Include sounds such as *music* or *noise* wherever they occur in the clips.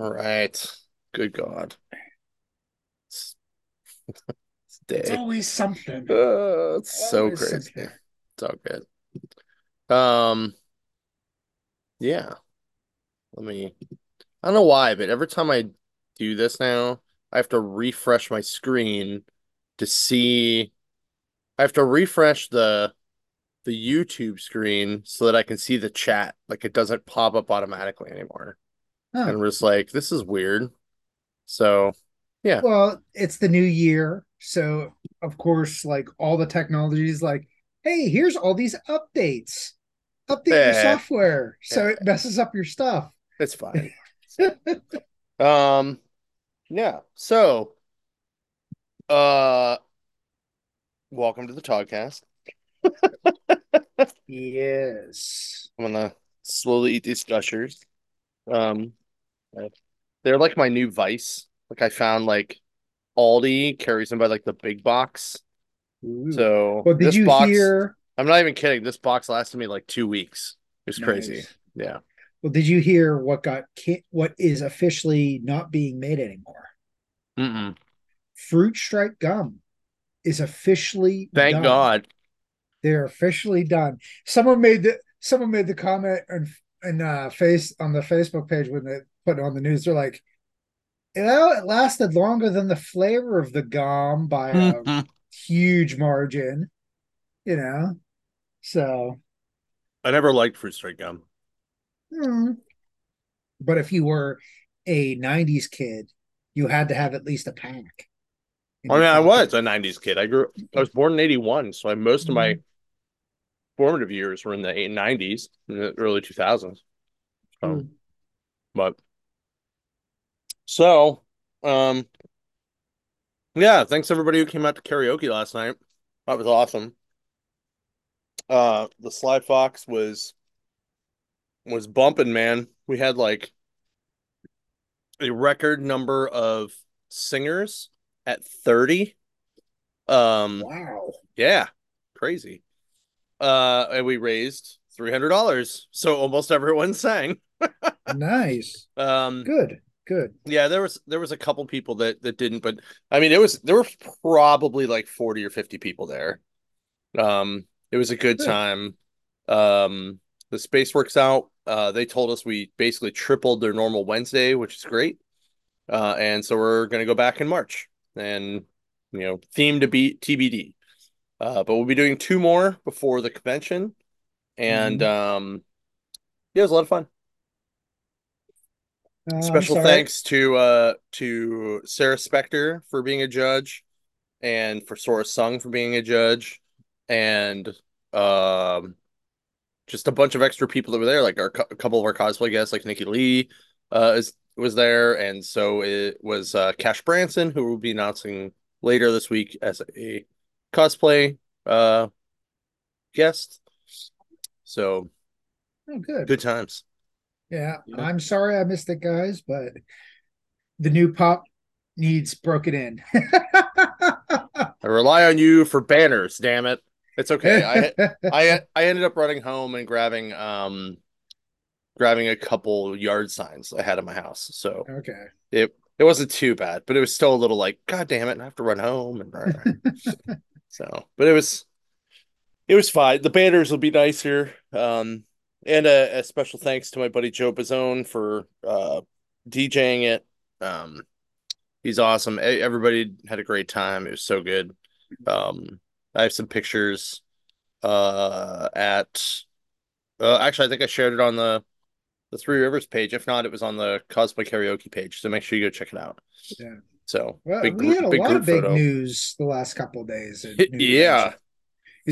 All right. Good God. It's, it's day. It's always something. Uh, it's so crazy. something. It's all good. Um, yeah. Let me. I don't know why, but every time I do this now, I have to refresh my screen to see. I have to refresh the the YouTube screen so that I can see the chat. Like it doesn't pop up automatically anymore. Huh. And we're just like, this is weird. So yeah. Well, it's the new year, so of course, like all the technology is like, hey, here's all these updates. Update your Eh. software so Eh. it messes up your stuff. It's fine. *laughs* um yeah. So uh welcome to the Toddcast. *laughs* Yes. I'm gonna slowly eat these gushers. Um they're like my new vice. Like I found like Aldi carries them by like the big box. Ooh. So well, did this you box hear? I'm not even kidding. This box lasted me like two weeks. It was crazy. Yeah. Well, did you hear what got what is officially not being made anymore? Mm-mm. Fruit stripe gum is officially Thank done. God. they're officially done. Someone made the someone made the comment and and uh face on the Facebook page when they put it on the news. They're like, you know, it lasted longer than the flavor of the gum by a huge margin. You know, so. I never liked fruit stripe gum. hmm. But if you were a '90s kid, you had to have at least a pack. I mean, I was a '90s kid. I grew. I was born in '81, so I, most of my Mhm. formative years were in the eight- '90s, in the early 2000s. So, Mm. but so, um, yeah. Thanks everybody who came out to karaoke last night. That was awesome. Uh, the Sly Fox was was bumping, man. We had like a record number of singers at 30. Um, Wow. Yeah, crazy. Uh, and we raised three hundred dollars, so almost everyone *laughs* sang. Nice. Um, Good. Good. yeah, there was there was a couple people that that didn't, but I mean, it was there were probably like forty or fifty people there. Um, it was a good Good. time. Um, the space works out. Uh, they told us we basically tripled their normal Wednesday, which is great. Uh, and so we're gonna go back in March, and you know, theme to be TBD. Uh, but we'll be doing two more before the convention, and um, yeah, it was a lot of fun. Uh, Special thanks to uh to Sarah Spector for being a judge, and for Sora Sung for being a judge, and um, just a bunch of extra people that were there, like our a couple of our cosplay guests, like Nikki Lee, uh, is was there, and so it was uh, Cash Branson who will be announcing later this week as a cosplay uh guest. So Oh, good. good times. Yeah. I'm sorry I missed it, guys, but the new pop needs broken in. *laughs* I rely on you for banners, damn it. It's okay. I *laughs* I I ended up running home and grabbing um grabbing a couple yard signs I had in my house. So okay. it it wasn't too bad, but it was still a little like, God damn it, I have to run home and *laughs* so but it was it was fine. The banners will be nicer. Um and a, a special thanks to my buddy Joe Bazone for uh DJing it. Um he's awesome. Everybody had a great time. It was so good. Um I have some pictures uh at uh, actually I think I shared it on the the Three Rivers page. If not, it was on the cosplay karaoke page. So make sure you go check it out. Yeah. So Well, big we had a big lot of big photo. news the last couple days. in *laughs* It- news yeah. news.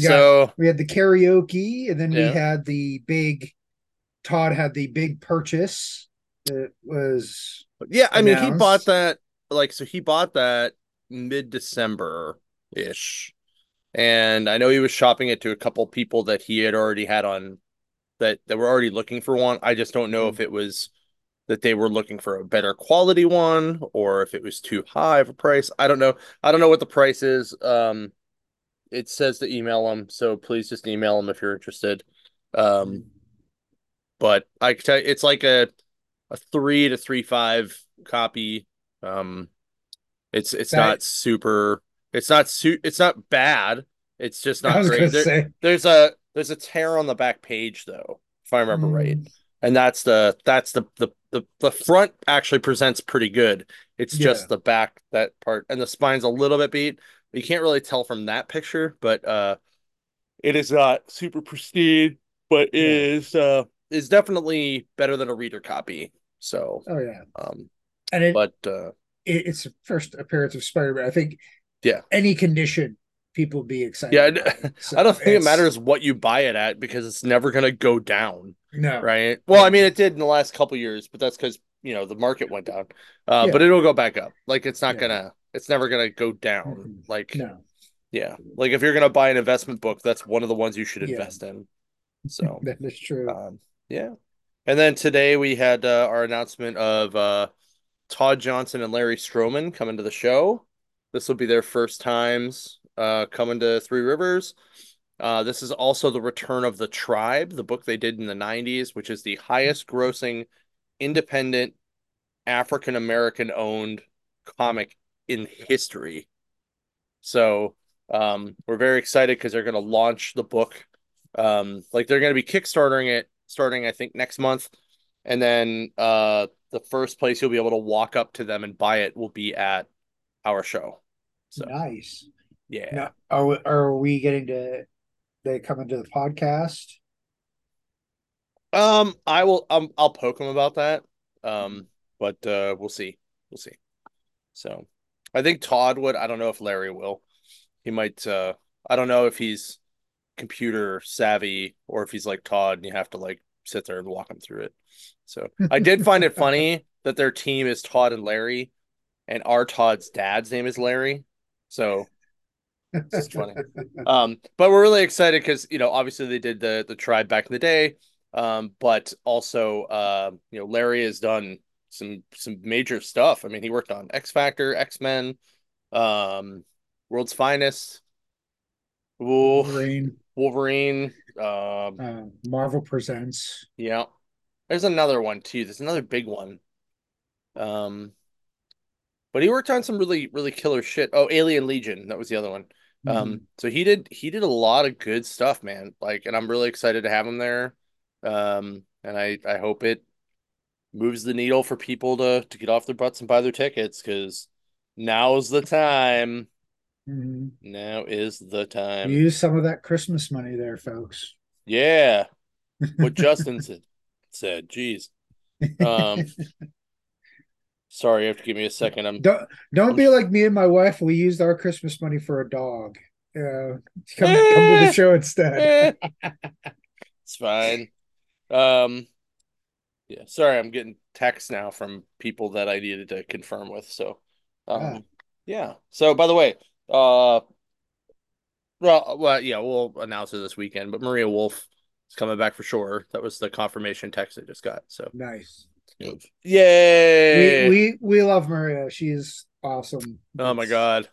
We got So we had the karaoke, and then we had the big. Todd had the big purchase. That was yeah, I mean he bought that like so he bought that mid December ish. And I know he was shopping it to a couple people that he had already had on that that were already looking for one. I just don't know if it was that they were looking for a better quality one or if it was too high of a price. I don't know. I don't know what the price is. Um it says to email them, so please just email them if you're interested. Um but I can tell you, it's like a a three to three five copy. Um, it's it's That- not super. It's not su- It's not bad. It's just not great. There- there's a there's a tear on the back page though, if I remember right, Mm, and that's the that's the the the, the front actually presents pretty good. It's just the back that part, and the spine's a little bit beat. You can't really tell from that picture, but uh, it is not super pristine, but Yeah. is uh is definitely better than a reader copy. So Oh yeah, um, and it, but uh, it it's the first appearance of Spider-Man. I think Yeah. any condition people be excited. Yeah, it. So I don't think it matters what you buy it at because it's never gonna go down. No, right? Well, I mean, it did in the last couple years, but that's because you know the market went down. Uh, Yeah. but it'll go back up. Like it's not Yeah. gonna, it's never gonna go down. Like no, yeah, like if you're gonna buy an investment book, that's one of the ones you should Yeah. invest in. So *laughs* that is true. um, yeah, and then today we had uh, our announcement of uh, Todd Johnson and Larry Stroman coming to the show. This will be their first times uh, coming to Three Rivers. Uh, this is also the return of the Tribe, the book they did in the 90s, which is the highest grossing independent African American owned comic in history. So um, we're very excited because they're going to launch the book. Um, like they're going to be kickstarting it starting, I think, next month. And then uh, the first place you'll be able to walk up to them and buy it will be at our show. So nice. yeah. Now, are we, are we getting to? They come into the podcast. Um, I will. Um, I'll poke them about that. Um, but uh, we'll see. We'll see. So, I think Todd would. I don't know if Larry will. He might. Uh, I don't know if he's computer savvy or if he's like Todd and you have to like sit there and walk him through it. So, I did find it funny *laughs* that their team is Todd and Larry, and our Todd's dad's name is Larry. So, It's funny. *laughs* um, but we're really excited because you know obviously they did the the tribe back in the day, um, but also uh, you know Larry has done some some major stuff. I mean, he worked on X Factor, X Men, um, World's Finest, Ooh, Wolverine, Wolverine. Um, uh, Marvel presents. yeah, there's another one too. There's another big one. Um, but he worked on some really really killer shit. Oh, Alien Legion, that was the other one. Mm-hmm. Um, so he did he did a lot of good stuff, man. Like, and I'm really excited to have him there. Um, and I I hope it moves the needle for people to to get off their butts and buy their tickets because now's the time. Mhm. Now is the time. Use some of that Christmas money there, folks. Yeah, *laughs* what Justin said. Said, jeez. Um, sorry, you have to give me a second. I'm don't don't be like me and my wife. We used our Christmas money for a dog. Uh, come come to the show instead. Eh. it's fine. Um, yeah, sorry, I'm getting texts now from people that I needed to confirm with. So, um, Ah. yeah. So, by the way, uh, well, well, yeah, we'll announce it this weekend. But Maria Wolf is coming back for sure. That was the confirmation text I just got. So, Nice. yay! We we we love Maria. She's awesome. oh my god.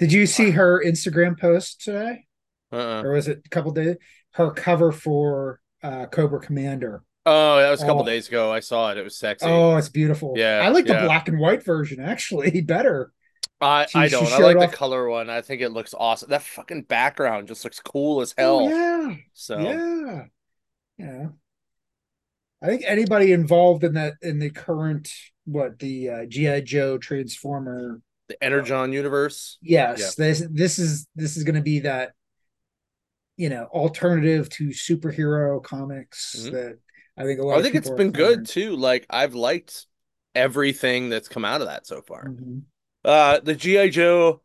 Did you see her Instagram post today, Uh-uh. or was it a couple days? Her cover for uh, Cobra Commander. Oh, that was a couple Oh. days ago. I saw it. It was sexy. Oh, it's beautiful. Yeah, I like the black and white version actually *laughs* better. I She- I don't. I like the color one. I think it looks awesome. That fucking background just looks cool as hell. Oh yeah, So yeah, yeah. I think anybody involved in that in the current what the uh, GI Joe Transformer. the Energon universe. Yes, this this is this is going to be that you know alternative to superhero comics Mhm. that I think a lot. I think it's been good too. Like I've liked everything that's come out of that so far. Mhm. Uh the GI Joe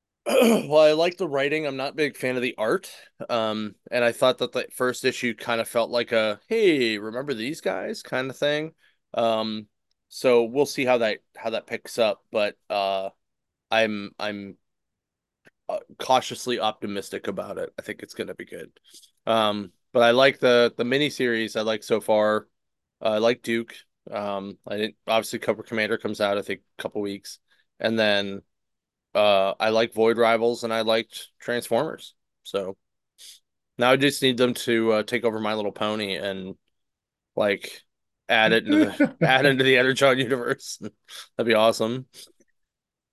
*clears throat* well, I like the writing. I'm not a big fan of the art. Um and I thought that the first issue kind of felt like a hey, remember these guys kind of thing. Um so we'll see how that how that picks up, but uh I'm I'm uh, cautiously optimistic about it. I think it's going to be good. Um, but I like the the mini series I like so far. Uh, I like Duke. Um, I didn't obviously Cobra Commander comes out I think a couple weeks, and then uh, I like Void Rivals and I liked Transformers. So now I just need them to uh, take over My Little Pony and like add it into the *laughs* add into the Energon universe. *laughs* That'd be awesome.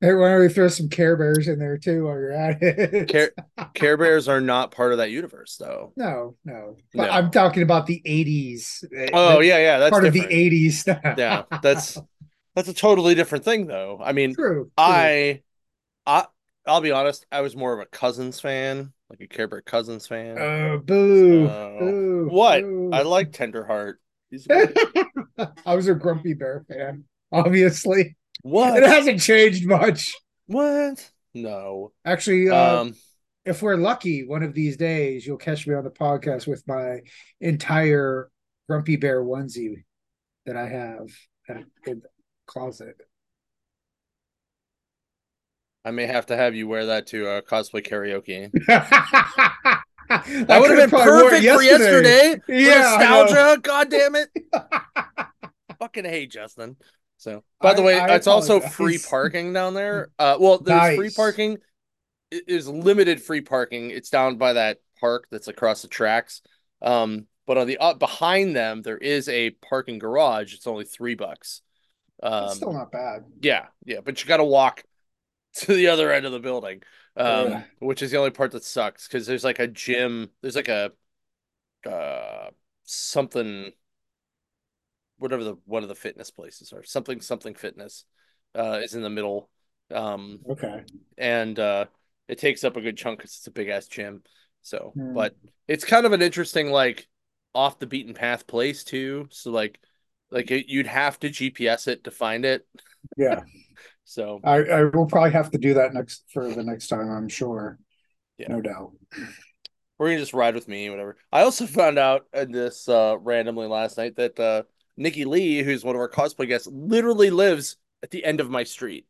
Hey, why don't we throw some Care Bears in there too while you're at it? Care *laughs* Care Bears are not part of that universe, though. No, no. But No. I'm talking about the 80s. Oh yeah, yeah, that's part different. of the 80s *laughs* yeah, that's that's a totally different thing, though. I mean, true. true. I, I, I'll be honest. I was more of a Cousins fan, like a Care Bear Cousins fan. Oh, boo. So- boo. what? boo. I like Tenderheart. He's a *laughs* good- I was a Grumpy Bear fan, obviously. What? It hasn't changed much. What? No. Actually, uh, Um. if we're lucky, one of these days you'll catch me on the podcast with my entire Grumpy Bear onesie that I have in the closet. I may have to have you wear that to uh, cosplay karaoke. *laughs* that That would have been perfect for yesterday. Yeah, nostalgia. God damn it. *laughs* Fucking hate Justin. So, by the way, I it's also free *laughs* parking down there. Uh, well, there's free parking. It is limited free parking. It's down by that park that's across the tracks. Um, but on the up behind them, there is a parking garage. It's only three bucks. Um, It's still not bad. yeah, yeah, but you got to walk *laughs* to the other end of the building, um, Ugh. which is the only part that sucks because there's like a gym, there's like a uh something, whatever the one of the fitness places are, something something fitness, uh, is in the middle, um, Okay. and uh, it takes up a good chunk because it's a big ass gym. So, Hmm. but it's kind of an interesting like off the beaten path place too. So like, like it, you'd have to GPS it to find it. Yeah. *laughs* So. I, I will probably have to do that next for the next time, I'm sure. Yeah. No doubt. You can just ride with me, whatever. I also found out in this uh, randomly last night that uh, Nikki Lee, who's one of our cosplay guests, literally lives at the end of my street.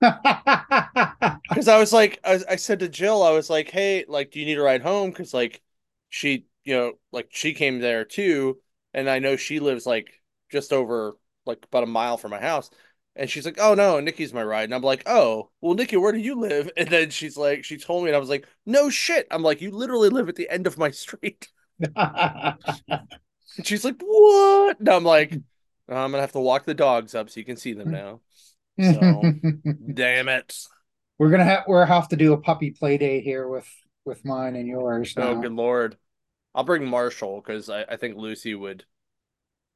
*laughs* Because I was like, I, I said to Jill, I was like, hey, like, do you need a ride home? Because like, she, you know, like she came there too, and I know she lives like just over like about a mile from my house. And she's like, "Oh no, Nikki's my ride." And I'm like, "Oh, well, Nikki, where do you live?" *laughs* And then she's like, she told me, and I was like, "No shit." I'm like, "You literally live at the end of my street." *laughs* And she's like, "What?" And I'm like, "Oh, "I'm gonna have to walk the dogs up so you can see them now." So- *laughs* Damn it! we're gonna have we're have to do a puppy play date here with with mine and yours now. Oh, good lord! I'll bring Marshall because I, I think Lucy would.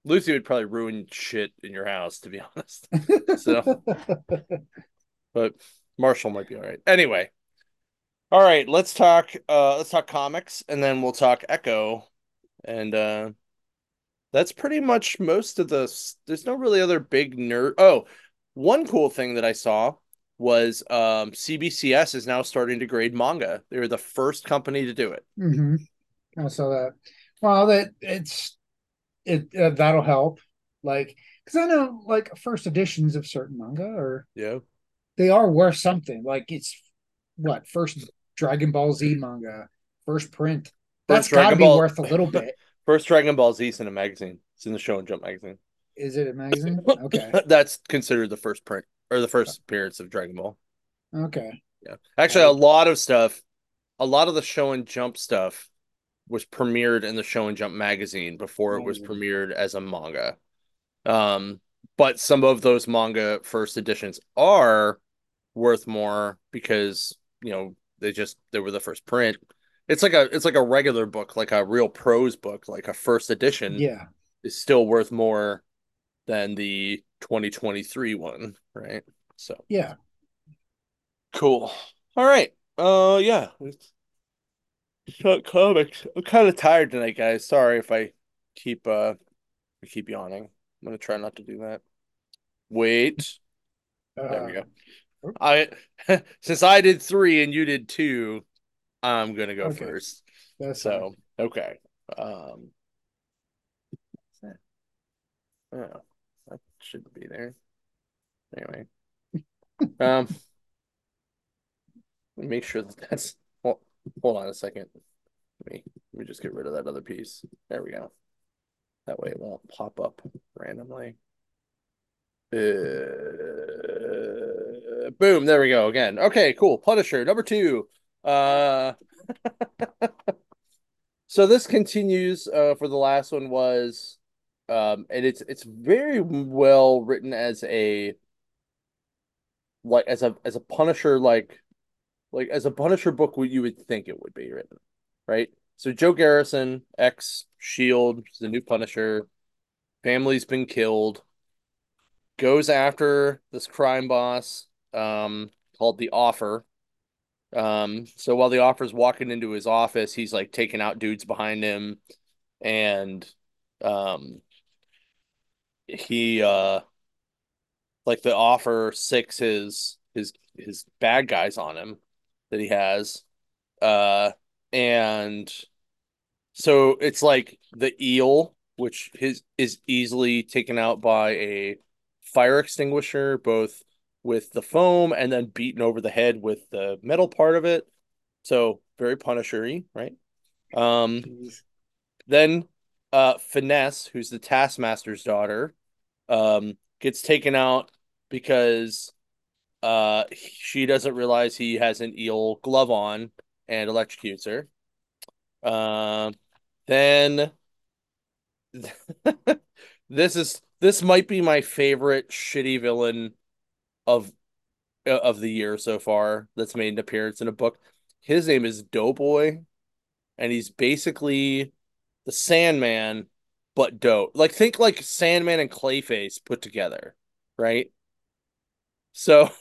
Lucy would probably ruin shit in your house, to be *laughs* honest. So, *laughs* but Marshall might be all right. Anyway, all right. Let's talk. Uh, let's talk comics, and then we'll talk Echo, and uh, that's pretty much most of the. There's no really other big nerd. Oh, one cool thing that I saw was um, CBCS is now starting to grade manga. They were the first company to do it. Mm-hmm. I saw that. Well, that it's it uh, that'll help. Like, because I know like first editions of certain manga are Yeah. they are worth something. Like it's what first Dragon Ball Z manga, first print. That's got to be worth a little bit. First Dragon Ball Z is in a magazine. It's in the Shonen Jump magazine. Is it a magazine? *laughs* Okay, That's considered the first print or the first appearance of Dragon Ball. okay. Yeah. Actually, a lot of stuff, a lot of the Shonen Jump stuff was premiered in the Shonen Jump magazine before it was Oh. premiered as a manga. Um, but some of those manga first editions are worth more because, you know, they just they were the first print. It's like a it's like a regular book, like a real prose book, like a first edition Yeah, is still worth more than the 2023 one, right? So yeah. Cool. All right. Uh, yeah. Let's talk comics. I'm kind of tired tonight, guys. Sorry if I keep uh I keep yawning. I'm gonna try not to do that. Wait. There we Uh, go. I *laughs* since I did three and you did two, I'm gonna go Okay. first. That's So okay. Um. that? Oh, that shouldn't be there. Anyway. *laughs* Um. Let me make sure that that's. Well, hold on a second. Let me let me just get rid of that other piece. There we go. That way it won't pop up randomly. Uh, boom, there we go again. Okay, cool. Punisher number two. Uh *laughs* so this continues uh for the last one was Um, and it's it's very well written as a like as a as a Punisher like like as a Punisher book what you would think it would be written, right? So Joe Garrison, ex Shield, the new Punisher, family's been killed, goes after this crime boss um called the Offer. Um, so while the Offer's walking into his office, he's like taking out dudes behind him. And um he uh like the offer six his his his bad guys on him that he has. Uh and so it's like the eel which his is easily taken out by a fire extinguisher both with the foam and then beaten over the head with the metal part of it. So very punishery right? Um then uh finesse who's the taskmaster's daughter um gets taken out because uh she doesn't realize he has an eel glove on and electrocutes her. Um then *laughs* this is this might be my favorite shitty villain of of the year so far that's made an appearance in a book. His name is Doughboy, and he's basically the Sandman, but dope. Like think like Sandman and Clayface put together, right? So *laughs*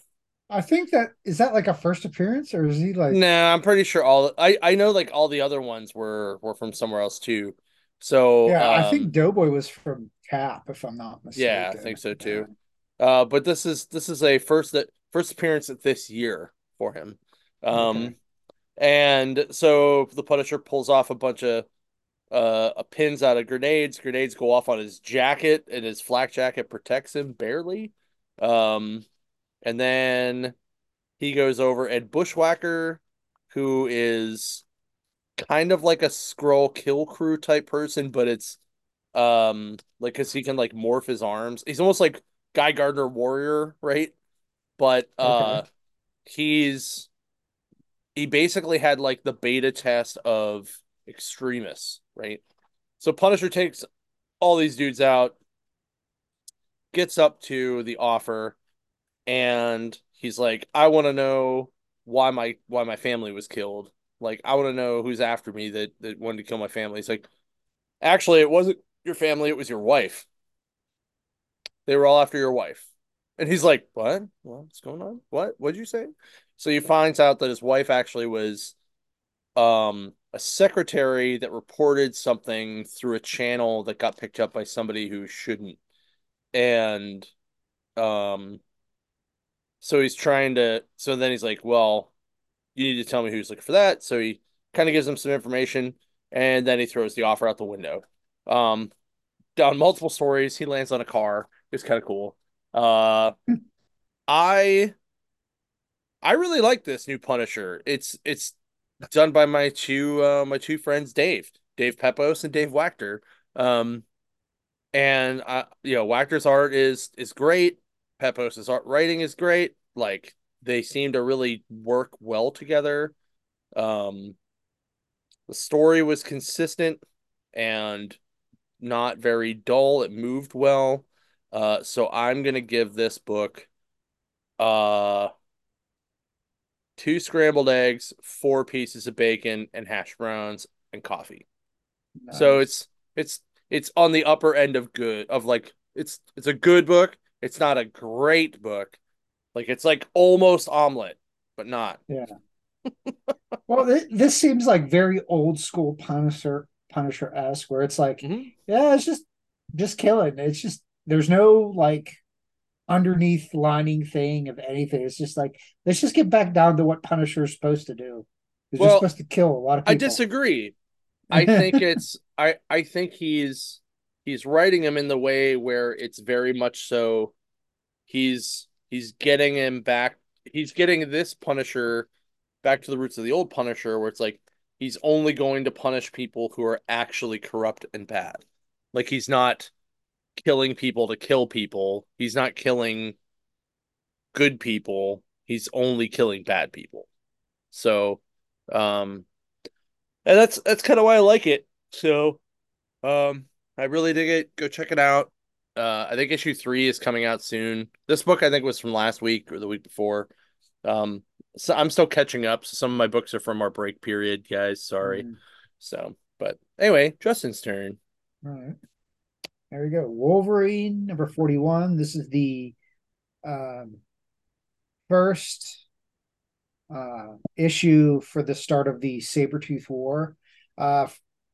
I think that is that like a first appearance or is he like nah, I'm pretty sure all I I know like all the other ones were were from somewhere else too. So Yeah, I um think Doughboy was from Cap, if I'm not mistaken. yeah, I think so too. Uh, but this is this is a first that first appearance at this year for him. Okay. Um, and so the Punisher pulls off a bunch of uh pins out of grenades. Grenades go off on his jacket, and his flak jacket protects him barely. Um, and then he goes over and Bushwhacker, who is kind of like a Skrull Kill Krew type person, but it's um like because he can like morph his arms. He's almost like Guy Gardner Warrior, right? But uh Okay. he's he basically had like the beta test of Extremis, right? So Punisher takes all these dudes out, gets up to the offer, and he's like, I want to know why my why my family was killed. Like, I want to know who's after me that that wanted to kill my family. He's like, actually, it wasn't your family, it was your wife. They were all after your wife. And he's like, What? What's going on? What? What'd you say? So he finds out that his wife actually was um a secretary that reported something through a channel that got picked up by somebody who shouldn't. And um so he's trying to so then he's like, Well, you need to tell me who's looking for that. So he kind of gives him some information and then he throws the offer out the window. Um down multiple stories, he lands on a car. It's kind of cool. Uh I I really like this new Punisher. It's it's done by my two uh my two friends Dave, Dave Pepose and Dave Wachter. Um and I you know Wachter's art is is great. Pepose's art writing is great. Like they seem to really work well together. Um the story was consistent and not very dull. It moved well. Uh so I'm gonna give this book uh two scrambled eggs, four pieces of bacon, and hash browns and coffee. So it's it's it's on the upper end of good of like it's it's a good book. It's not a great book. Like it's like almost omelet, but not. Yeah. *laughs* Well, th this seems like very old school Punisher Punisher-esque, where it's like, hmm yeah, it's just just killing. It's just there's no like underneath lining thing of anything. It's just like let's just get back down to what Punisher is supposed to do. He's just Well, supposed to kill a lot of people. I disagree. *laughs* I think it's I I think he's he's writing him in the way where it's very much so he's he's getting him back he's getting this Punisher back to the roots of the old Punisher where it's like he's only going to punish people who are actually corrupt and bad. Like he's not killing people to kill people. He's not killing good people. He's only killing bad people. So um and that's that's kind of why I like it. So um I really dig it. Go check it out. Uh, I think issue three is coming out soon. This book I think was from last week or the week before. Um, so I'm still catching up. So some of my books are from our break period, guys. Sorry. Mm. So, but anyway, Justin's turn. All right. There we go. Wolverine number 41. This is the um, first uh, issue for the start of the Sabretooth War. Uh,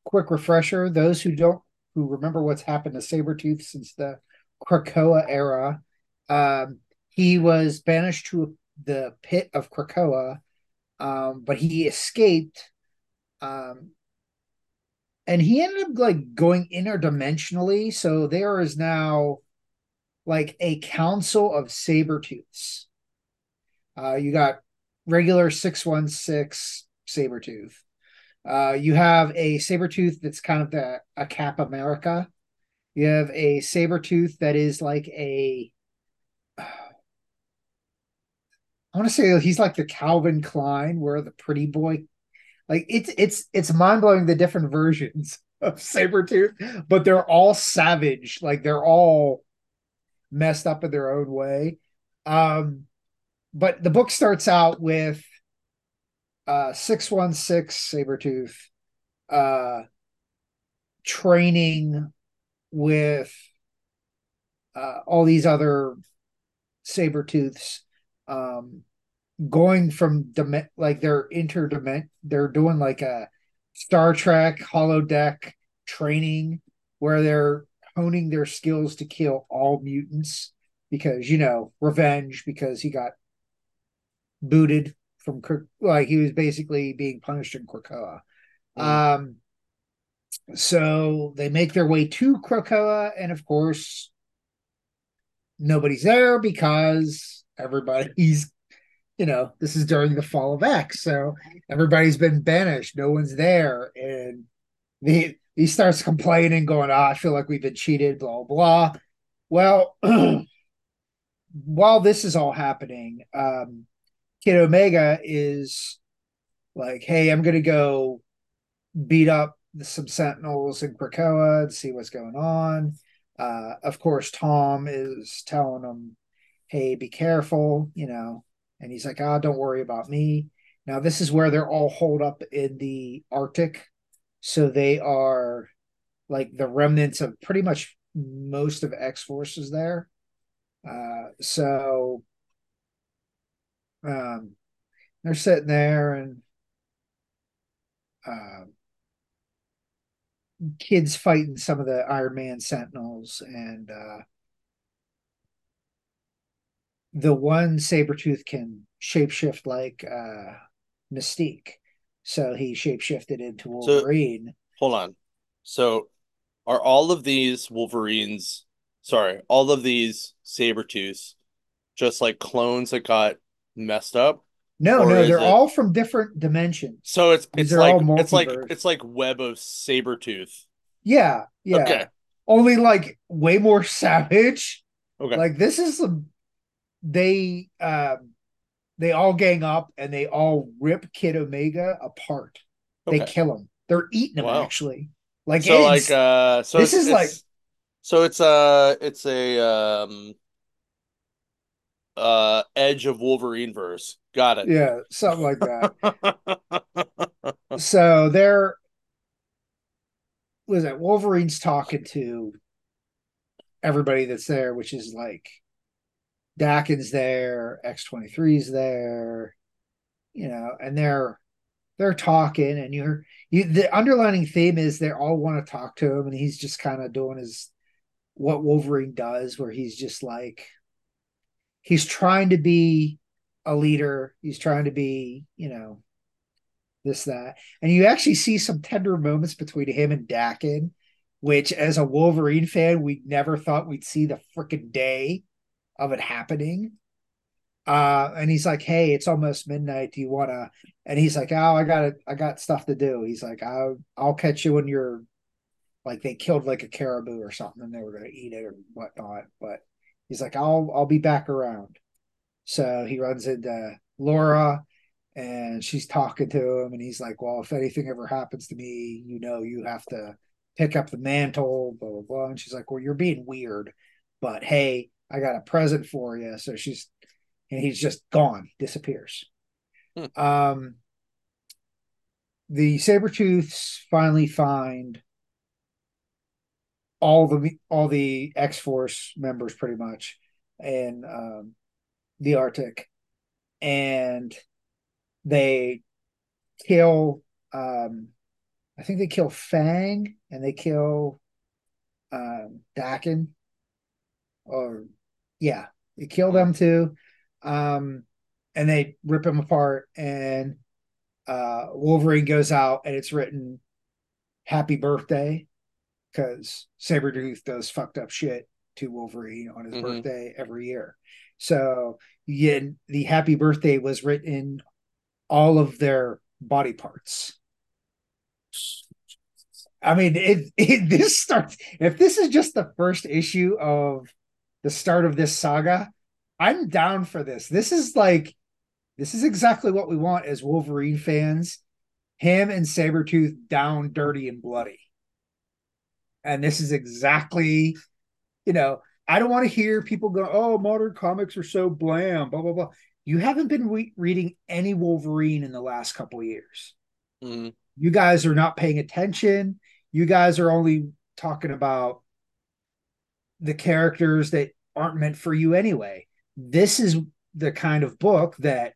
quick refresher those who don't who remember what's happened to Sabretooth since the Krakoa era. Um, he was banished to the pit of Krakoa, um, but he escaped. Um, and he ended up like going interdimensionally. So there is now like a council of Sabretooths. Uh, you got regular 616 Sabretooth. Uh, you have a saber tooth that's kind of the a Cap America. You have a saber tooth that is like a *sighs* I want to say he's like the Calvin Klein, where the pretty boy. Like it's it's it's mind blowing the different versions *laughs* of Sabretooth, but they're all savage. Like they're all messed up in their own way. Um, but the book starts out with uh 616 Sabretooth uh training with uh, all these other Sabretooths um, going from dim- like they're interdiment they're doing like a Star Trek holodeck training where they're honing their skills to kill all mutants because you know revenge because he got booted from like he was basically being punished in Krakoa. Mm. Um, so they make their way to Krakoa, and of course, nobody's there because everybody's you know this is during the fall of x so everybody's been banished no one's there and he he starts complaining going oh, i feel like we've been cheated blah blah well *clears throat* while this is all happening um kid omega is like hey i'm gonna go beat up some sentinels in krakoa and see what's going on uh of course tom is telling him hey, be careful, you know. And he's like, ah, don't worry about me. Now, this is where they're all holed up in the Arctic. So they are like the remnants of pretty much most of X Forces there. Uh, so um, they're sitting there and uh, kids fighting some of the Iron Man Sentinels and uh, the one saber tooth can shapeshift like uh Mystique. So he shapeshifted into Wolverine. So, hold on. So are all of these Wolverines sorry, all of these Sabretooths just like clones that got messed up? No, no, they're it... all from different dimensions. So it's it's like it's like it's like web of saber tooth. Yeah, yeah. Okay. Only like way more *laughs* savage. Okay. Like this is some they um they all gang up and they all rip Kid Omega apart. Okay. They kill him. They're eating him wow. actually. Like so, like uh, so this is like so it's uh it's a um uh Edge of Wolverine verse. Got it. Yeah, something like that. *laughs* so there was that Wolverine's talking to everybody that's there, which is like Daken's there, X23's there, you know, and they're they're talking and you're you the underlining theme is they all want to talk to him and he's just kind of doing his what Wolverine does where he's just like he's trying to be a leader, he's trying to be, you know, this that. And you actually see some tender moments between him and Daken, which as a Wolverine fan we never thought we'd see the freaking day of it happening. Uh, and he's like, "Hey, it's almost midnight. Do you want to?" And he's like, "Oh, I got it. I got stuff to do." He's like, "I'll I'll catch you when you're like they killed like a caribou or something, and they were gonna eat it or whatnot." But he's like, "I'll I'll be back around." So he runs into Laura, and she's talking to him, and he's like, "Well, if anything ever happens to me, you know, you have to pick up the mantle, blah blah blah. And she's like, "Well, you're being weird, but hey, I got a present for you." So she's and he's just gone, disappears. Hmm. Um, the saber tooths finally find all the all the X Force members pretty much, and um, the Arctic, and they kill. Um, I think they kill Fang and they kill um, Daken, or yeah, they kill them too, um, and they rip him apart. And uh, Wolverine goes out, and it's written "Happy Birthday" because Sabretooth does fucked up shit to Wolverine on his mm-hmm. birthday every year. So yeah, the happy birthday was written in all of their body parts. I mean, it, *laughs* it this starts if this is just the first issue of the start of this saga, I'm down for this. This is like this is exactly what we want as Wolverine fans. Him and Sabretooth down dirty and bloody. And this is exactly, you know, I don't want to hear people go, oh, modern comics are so bland, blah, blah, blah. You haven't been re- reading any Wolverine in the last couple years. Mm-hmm. You guys are not paying attention. You guys are only talking about the characters that aren't meant for you anyway. This is the kind of book that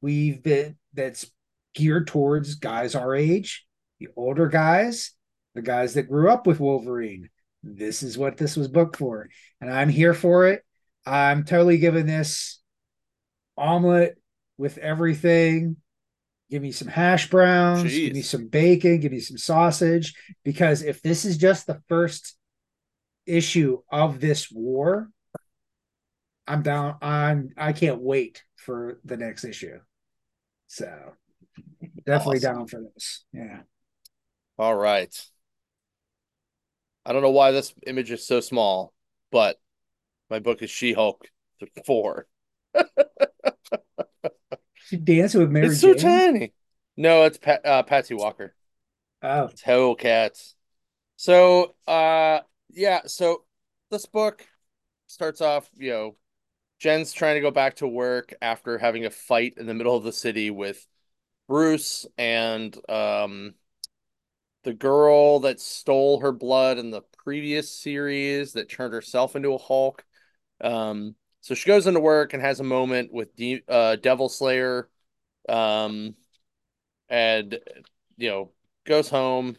we've been that's geared towards guys our age, the older guys, the guys that grew up with Wolverine. This is what this was booked for. And I'm here for it. I'm totally giving this omelet with everything. Give me some hash browns, Jeez. give me some bacon, give me some sausage. Because if this is just the first issue of this war, I'm down. I'm I can't wait for the next issue. So definitely awesome. down for this. Yeah. All right. I don't know why this image is so small, but my book is She Hulk four. she dancing with Mary. It's Jane? so tiny. No, it's Pat, uh, Patsy Walker. Oh, it's Hellcats. So, uh, yeah. So this book starts off, you know, Jen's trying to go back to work after having a fight in the middle of the city with Bruce and um the girl that stole her blood in the previous series that turned herself into a Hulk. Um, so she goes into work and has a moment with De- uh, Devil Slayer, um, and you know goes home.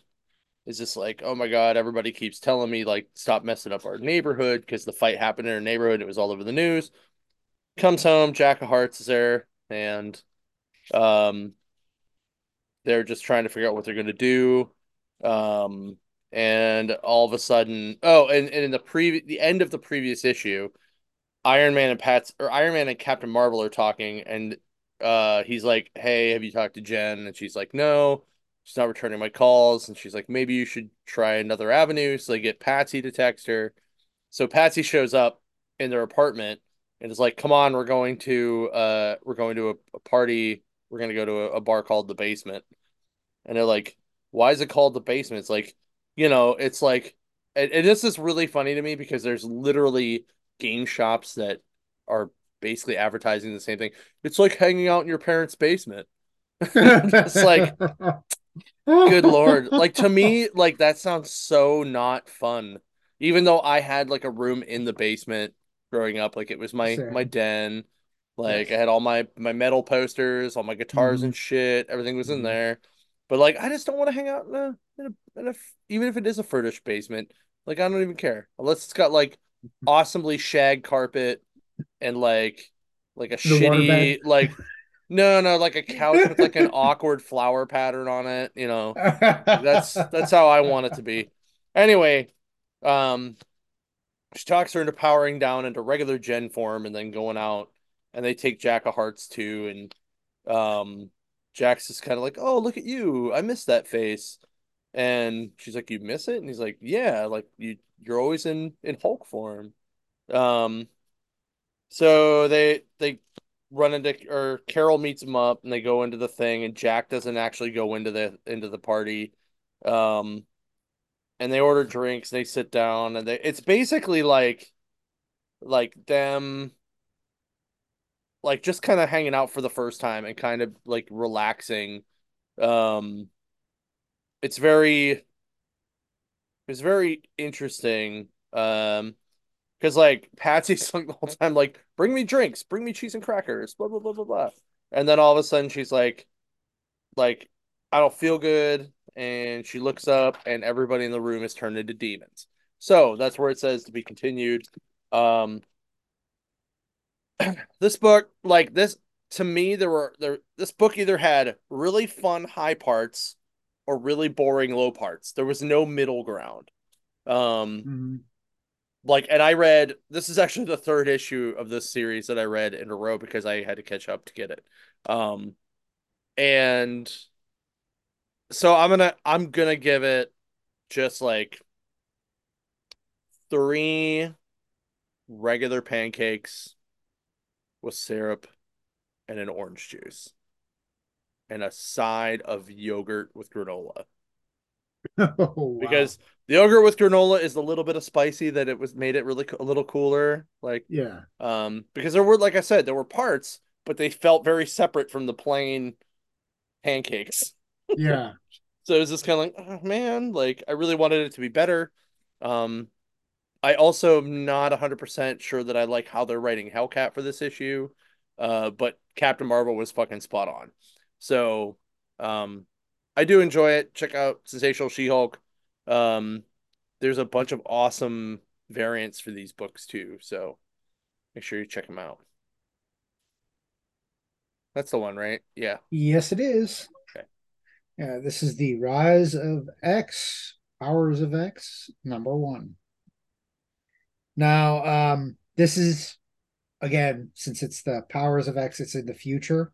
Is just like, oh my god, everybody keeps telling me like stop messing up our neighborhood because the fight happened in our neighborhood. It was all over the news. Comes home, Jack of Hearts is there, and um, they're just trying to figure out what they're gonna do. Um, and all of a sudden, oh, and, and in the pre the end of the previous issue, Iron Man and Pat's or Iron Man and Captain Marvel are talking, and uh, he's like, "Hey, have you talked to Jen?" And she's like, "No." She's not returning my calls, and she's like, "Maybe you should try another avenue." So they get Patsy to text her. So Patsy shows up in their apartment and is like, "Come on, we're going to uh, we're going to a, a party. We're gonna go to a, a bar called the Basement." And they're like, why is it called the basement? It's like, you know, it's like, and, and this is really funny to me because there's literally game shops that are basically advertising the same thing. It's like hanging out in your parents' basement. *laughs* it's like, *laughs* good lord. *laughs* Like to me, like that sounds so not fun. Even though I had like a room in the basement growing up, like it was my sure. my den. Like yes. I had all my my metal posters, all my guitars mm-hmm. and shit. Everything was in mm-hmm. there. But like, I just don't want to hang out in a, in a, in a, even if it is a furnished basement. Like, I don't even care unless it's got like awesomely shag carpet and like, like a the shitty, like, no, no, like a couch with like an *laughs* awkward flower pattern on it. You know, that's that's how I want it to be. *laughs* Anyway, um, she talks her into powering down into regular Jen form and then going out, and they take Jack of Hearts too, and um, Jack's just kind of like, "Oh, look at you! I miss that face." And she's like, "You miss it?" And he's like, "Yeah, like you you're always in in Hulk form." Um, so they they run into or Carol meets him up and they go into the thing and Jack doesn't actually go into the into the party. Um, and they order drinks. They sit down, and they it's basically like like them like just kind of hanging out for the first time and kind of like relaxing. Um, it's very it's very interesting. Um, because like Patsy's *laughs* like the whole time like bring me drinks, bring me cheese and crackers, blah blah blah blah blah, and then all of a sudden she's like like I don't feel good, and she looks up and everybody in the room is turned into demons. So that's where it says to be continued. Um, *clears throat* this book, like this, to me, there were there. This book either had really fun high parts or really boring low parts. There was no middle ground. Um, mm-hmm. Like, and I read this is actually the third issue of this series that I read in a row because I had to catch up to get it. Um, and so I'm gonna I'm gonna give it just like three regular pancakes with syrup and an orange juice and a side of yogurt with granola. *laughs* Oh, wow. Because the yogurt with granola is a little bit of spicy that it was made it really a little cooler like yeah. Um because there were like I said there were parts but they felt very separate from the plain pancakes. *laughs* Yeah. so it was just kind of like, oh, man, like I really wanted it to be better. Um I also am not 100% sure that I like how they're writing Hellcat for this issue. Uh, but Captain Marvel was fucking spot on. So, um, I do enjoy it. Check out Sensational She-Hulk. Um, there's a bunch of awesome variants for these books too. So make sure you check them out. That's the one, right? Yeah. Yes, it is. Okay. Yeah, this is the Rise of X, Powers of X, number one. Now, um, this is again, since it's the powers of X, it's in the future.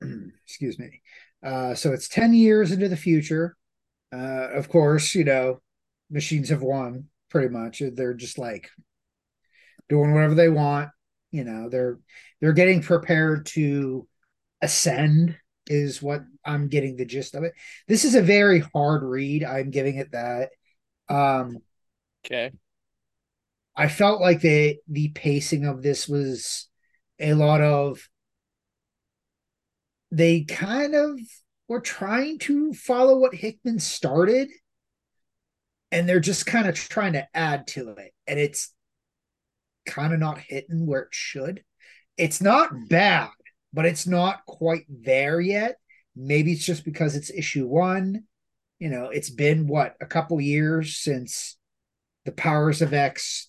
*clears throat* Excuse me. Uh, so it's 10 years into the future. Uh, of course, you know, machines have won pretty much. They're just like doing whatever they want. You know, they're they're getting prepared to ascend is what I'm getting the gist of it. This is a very hard read. I'm giving it that. Um okay. I felt like the the pacing of this was a lot of they kind of were trying to follow what Hickman started and they're just kind of trying to add to it and it's kind of not hitting where it should. It's not bad, but it's not quite there yet. Maybe it's just because it's issue 1. You know, it's been what, a couple years since the Powers of X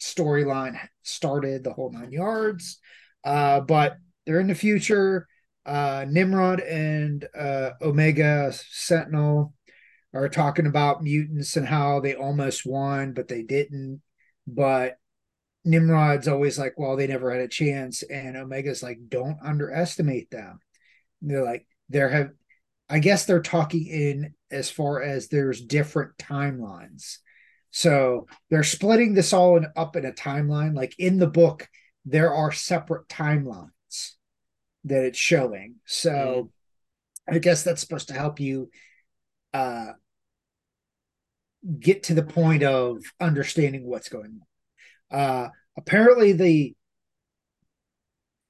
storyline started the whole nine yards. Uh, but they're in the future. Uh, Nimrod and uh, Omega Sentinel are talking about mutants and how they almost won, but they didn't. But Nimrod's always like, well, they never had a chance. And Omega's like, don't underestimate them. And they're like, there have, I guess they're talking in as far as there's different timelines. So they're splitting this all in, up in a timeline. Like in the book, there are separate timelines that it's showing. So mm. I guess that's supposed to help you uh, get to the point of understanding what's going on. Uh, apparently, the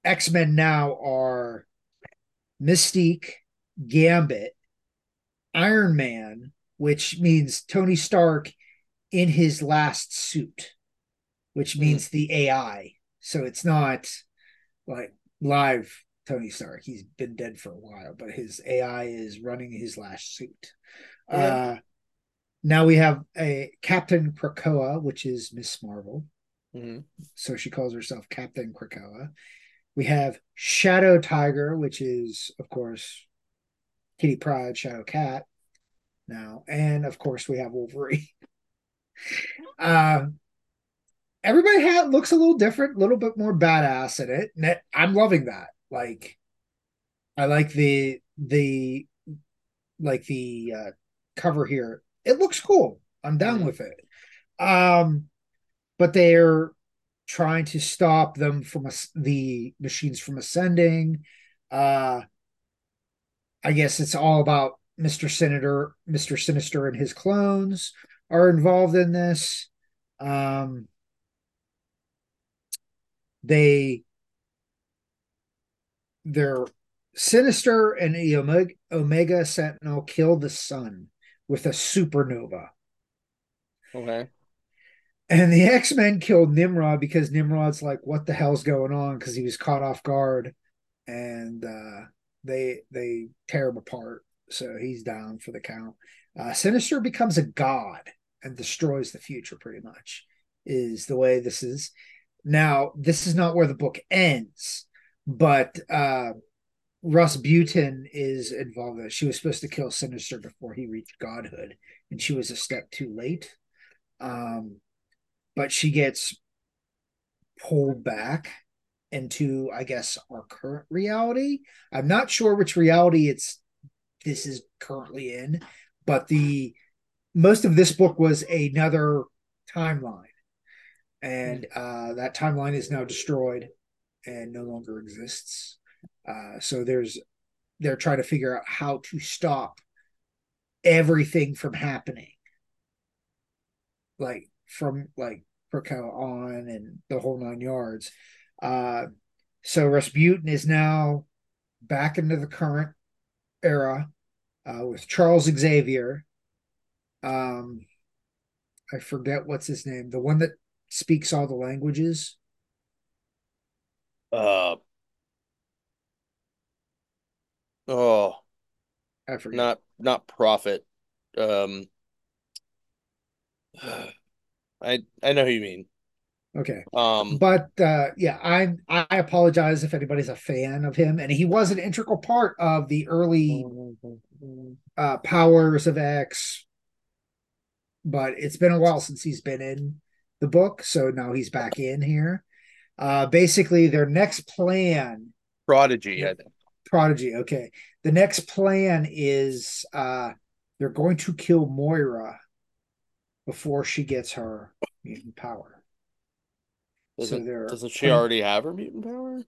X Men now are Mystique, Gambit, Iron Man, which means Tony Stark in his last suit, which hmm. means mm. the AI. So it's not like live Tony Stark. He's been dead for a while, but his AI is running his last suit. Yeah. Uh, now we have a Captain Krakoa, which is Miss Marvel. Mm-hmm. So she calls herself Captain Krakoa. We have Shadow Tiger, which is, of course, Kitty Pryde, Shadow Cat. Now, and of course, we have Wolverine. *laughs* Uh, everybody had looks a little different, a little bit more badass in it. And I'm loving that. Like, I like the the like the uh, cover here. It looks cool. I'm down mm-hmm. with it. Um, but they're trying to stop them from a, the machines from ascending. Uh, I guess it's all about Mr. Senator, Mr. Sinister and his clones are involved in this. Um, they they're Sinister and the Omega, Omega Sentinel kill the sun with a supernova. Okay. And the X Men killed Nimrod because Nimrod's like, "What the hell's going on?" Because he was caught off guard, and uh, they they tear him apart. So he's down for the count. Uh, Sinister becomes a god and destroys the future. Pretty much is the way this is. Now, this is not where the book ends, but uh, Rasputin is involved. She was supposed to kill Sinister before he reached godhood, and she was a step too late. Um, but she gets pulled back into, I guess, our current reality. I'm not sure which reality it's this is currently in, but the most of this book was another timeline, and uh, that timeline is now destroyed and no longer exists. Uh, so there's they're trying to figure out how to stop everything from happening, like from like Krakoa on and the whole nine yards. Uh, so Rasputin is now back into the current era uh, with Charles Xavier. Um, I forget what's his name, the one that speaks all the languages. Uh. Oh, I forget. not not profit Um. I I know who you mean. Okay. Um. But uh yeah, I I apologize if anybody's a fan of him. And he was an integral part of the early uh powers of X. But it's been a while since he's been in the book, so now he's back in here. Uh basically their next plan Prodigy, I think. Prodigy, okay. The next plan is uh they're going to kill Moira before she gets her mutant power. Doesn't, so they're doesn't she already have her mutant power?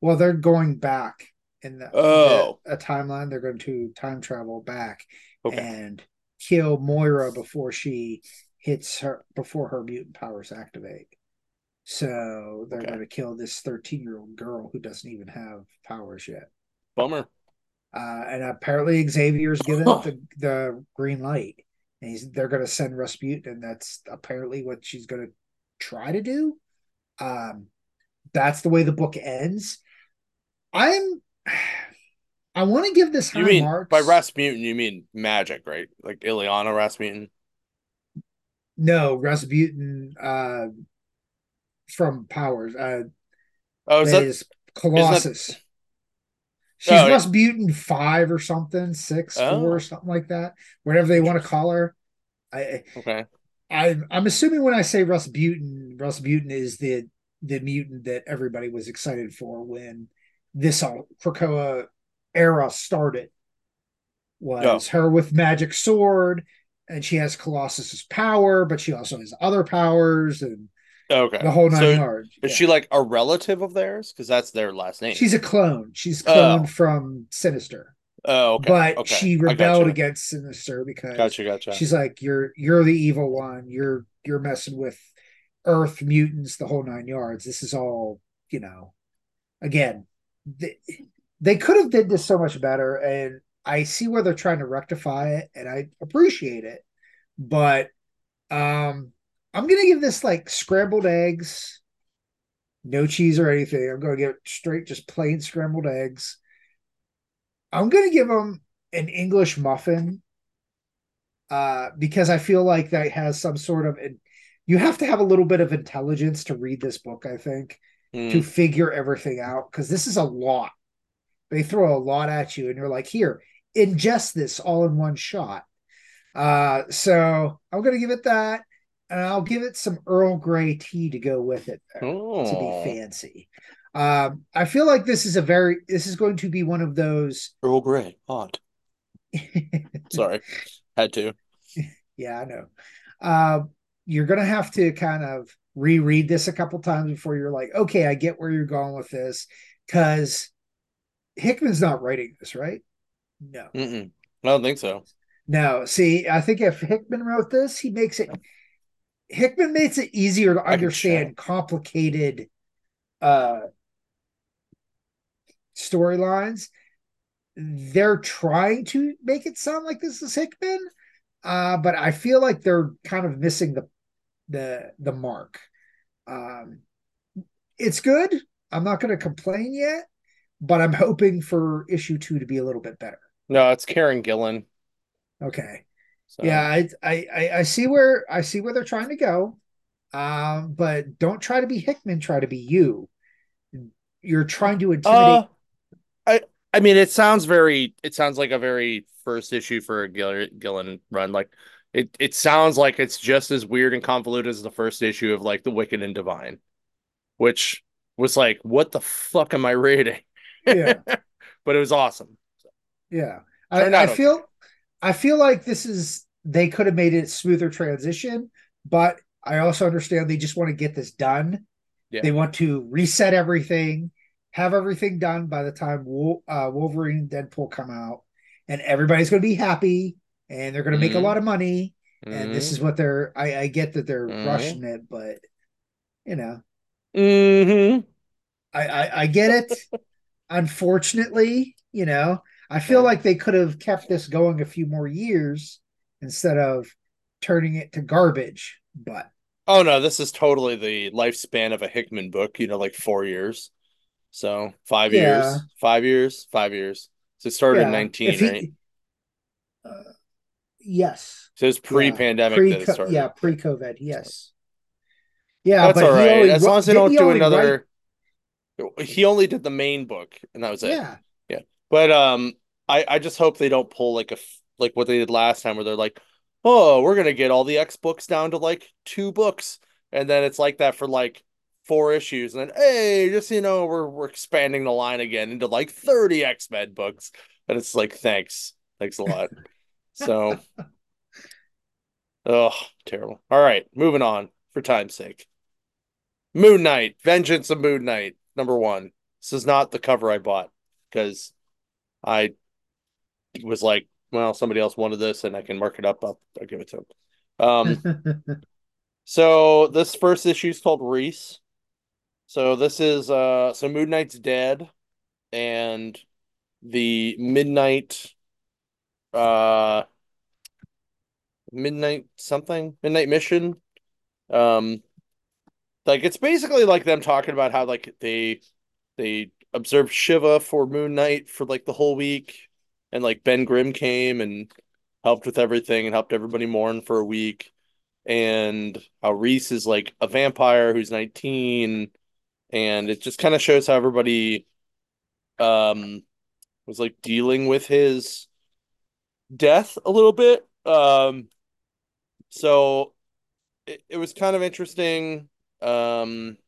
Well, they're going back in the, Oh. the- a timeline. They're going to time travel back Okay. and kill Moira before she hits her before her mutant powers activate. So they're Okay. going to kill this 13 year old girl who doesn't even have powers yet. Bummer. Uh, and apparently Xavier's given Huh. *laughs* the, the green light. And he's they're gonna send Rasputin, and that's apparently what she's gonna try to do. Um that's the way the book ends. I'm *sighs* I want to give this high You mean marks. by Rasputin? You mean magic, right? Like Illyana Rasputin. No, Rasputin uh from Powers. Uh Oh, is that that is Colossus. She's Oh, yeah. Rasputin five or something, six, Oh. four, something like that. Whatever they want to call her. I okay? I'm I'm assuming when I say Russ Butin, Russ Rasputin is the the mutant that everybody was excited for when this all Krakoa era started. Was her with magic sword, and she has Colossus's power, but she also has other powers and Okay. the whole nine So yards. is Yeah. she like a relative of theirs? Because that's their last name. She's a clone. She's Oh. cloned from Sinister, oh, okay. but okay. she rebelled gotcha. against Sinister because Gotcha, gotcha. she's like you're you're the evil one you're you're messing with earth mutants the whole nine yards this is all you know again they, they could have did this so much better and i see where they're trying to rectify it and i appreciate it but um i'm gonna give this like scrambled eggs no cheese or anything i'm gonna give it straight just plain scrambled eggs i'm gonna give them an english muffin uh, because I feel like that has some sort of. You have to have a little bit of intelligence to read this book, I think, Hmm. to figure everything out because this is a lot. They throw a lot at you, and you're like, here, ingest this all in one shot. Uh, so I'm gonna give it that, and I'll give it some Earl Grey tea to go with it there, to Oh, be fancy. Um, I feel like this is a very this is going to be one of those. Earl Grey, hot. *laughs* Sorry, had to. Yeah, I know. Uh, you're gonna have to kind of reread this a couple times before you're like, okay, I get where you're going with this, because Hickman's not writing this, right? No. Mm-mm. I don't think so. No, see, I think if Hickman wrote this, he makes it Hickman makes it easier to I can check. understand complicated uh storylines. They're trying to make it sound like this is Hickman, uh, but I feel like they're kind of missing the the the mark. Um, it's good. I'm not going to complain yet, but I'm hoping for issue two to be a little bit better. No, it's Kieron Gillen. Okay. So. Yeah, I, I I see where I see where they're trying to go, um, but don't try to be Hickman. Try to be you. You're trying to intimidate. Uh, I I mean, it sounds very. It sounds like a very first issue for a Gill, Gillen run. Like it. It sounds like it's just as weird and convoluted as the first issue of like the Wicked and Divine, which was like, what the fuck am I reading? Yeah. *laughs* but it was awesome. Yeah, I, I feel. I feel like this is they could have made it a smoother transition, but I also understand they just want to get this done. Yeah. They want to reset everything, have everything done by the time uh, Wolverine Deadpool come out, and everybody's going to be happy, and they're going to mm-hmm. make a mm-hmm. lot of money. Mm-hmm. And this is mm-hmm. what they're. I, I get that they're mm-hmm. rushing it, but you know, mm-hmm. I, I I get it. *laughs* Unfortunately, you know, I feel like they could have kept this going a few more years instead of turning it to garbage. But oh no, this is totally the lifespan of a Hickman book. You know, like four years. So five yeah. years, five years, five years. So it started yeah. in nineteen, he, right? Uh, yes. So it's pre-pandemic yeah. Pre- that yeah, pre-COVID. Yes. Yeah, that's all right. Only, as long as they don't do another. Write... He only did the main book, and that was it. Yeah. Yeah. But um, I I just hope they don't pull like a like what they did last time, where they're like, oh, we're gonna get all the X books down to like two books, and then it's like that for like four issues, and then hey, just you know, we're we're expanding the line again into like thirty X Men books, and it's like thanks, thanks a lot. *laughs* so, oh, terrible. All right, moving on for time's sake. Moon Knight, Vengeance of Moon Knight, number one. This is not the cover I bought because I was like, well, somebody else wanted this and I can mark it up. I'll, I'll give it to him. Um, *laughs* so this first issue is called Reese. So this is uh so Moon Knight's dead and the midnight uh midnight something midnight mission um like it's basically like them talking about how like they they observed shiva for moon knight for like the whole week and like Ben Grimm came and helped with everything and helped everybody mourn for a week. And how Reese is like a vampire who's 19. And it just kind of shows how everybody um was like dealing with his death a little bit. Um so it, it was kind of interesting. Um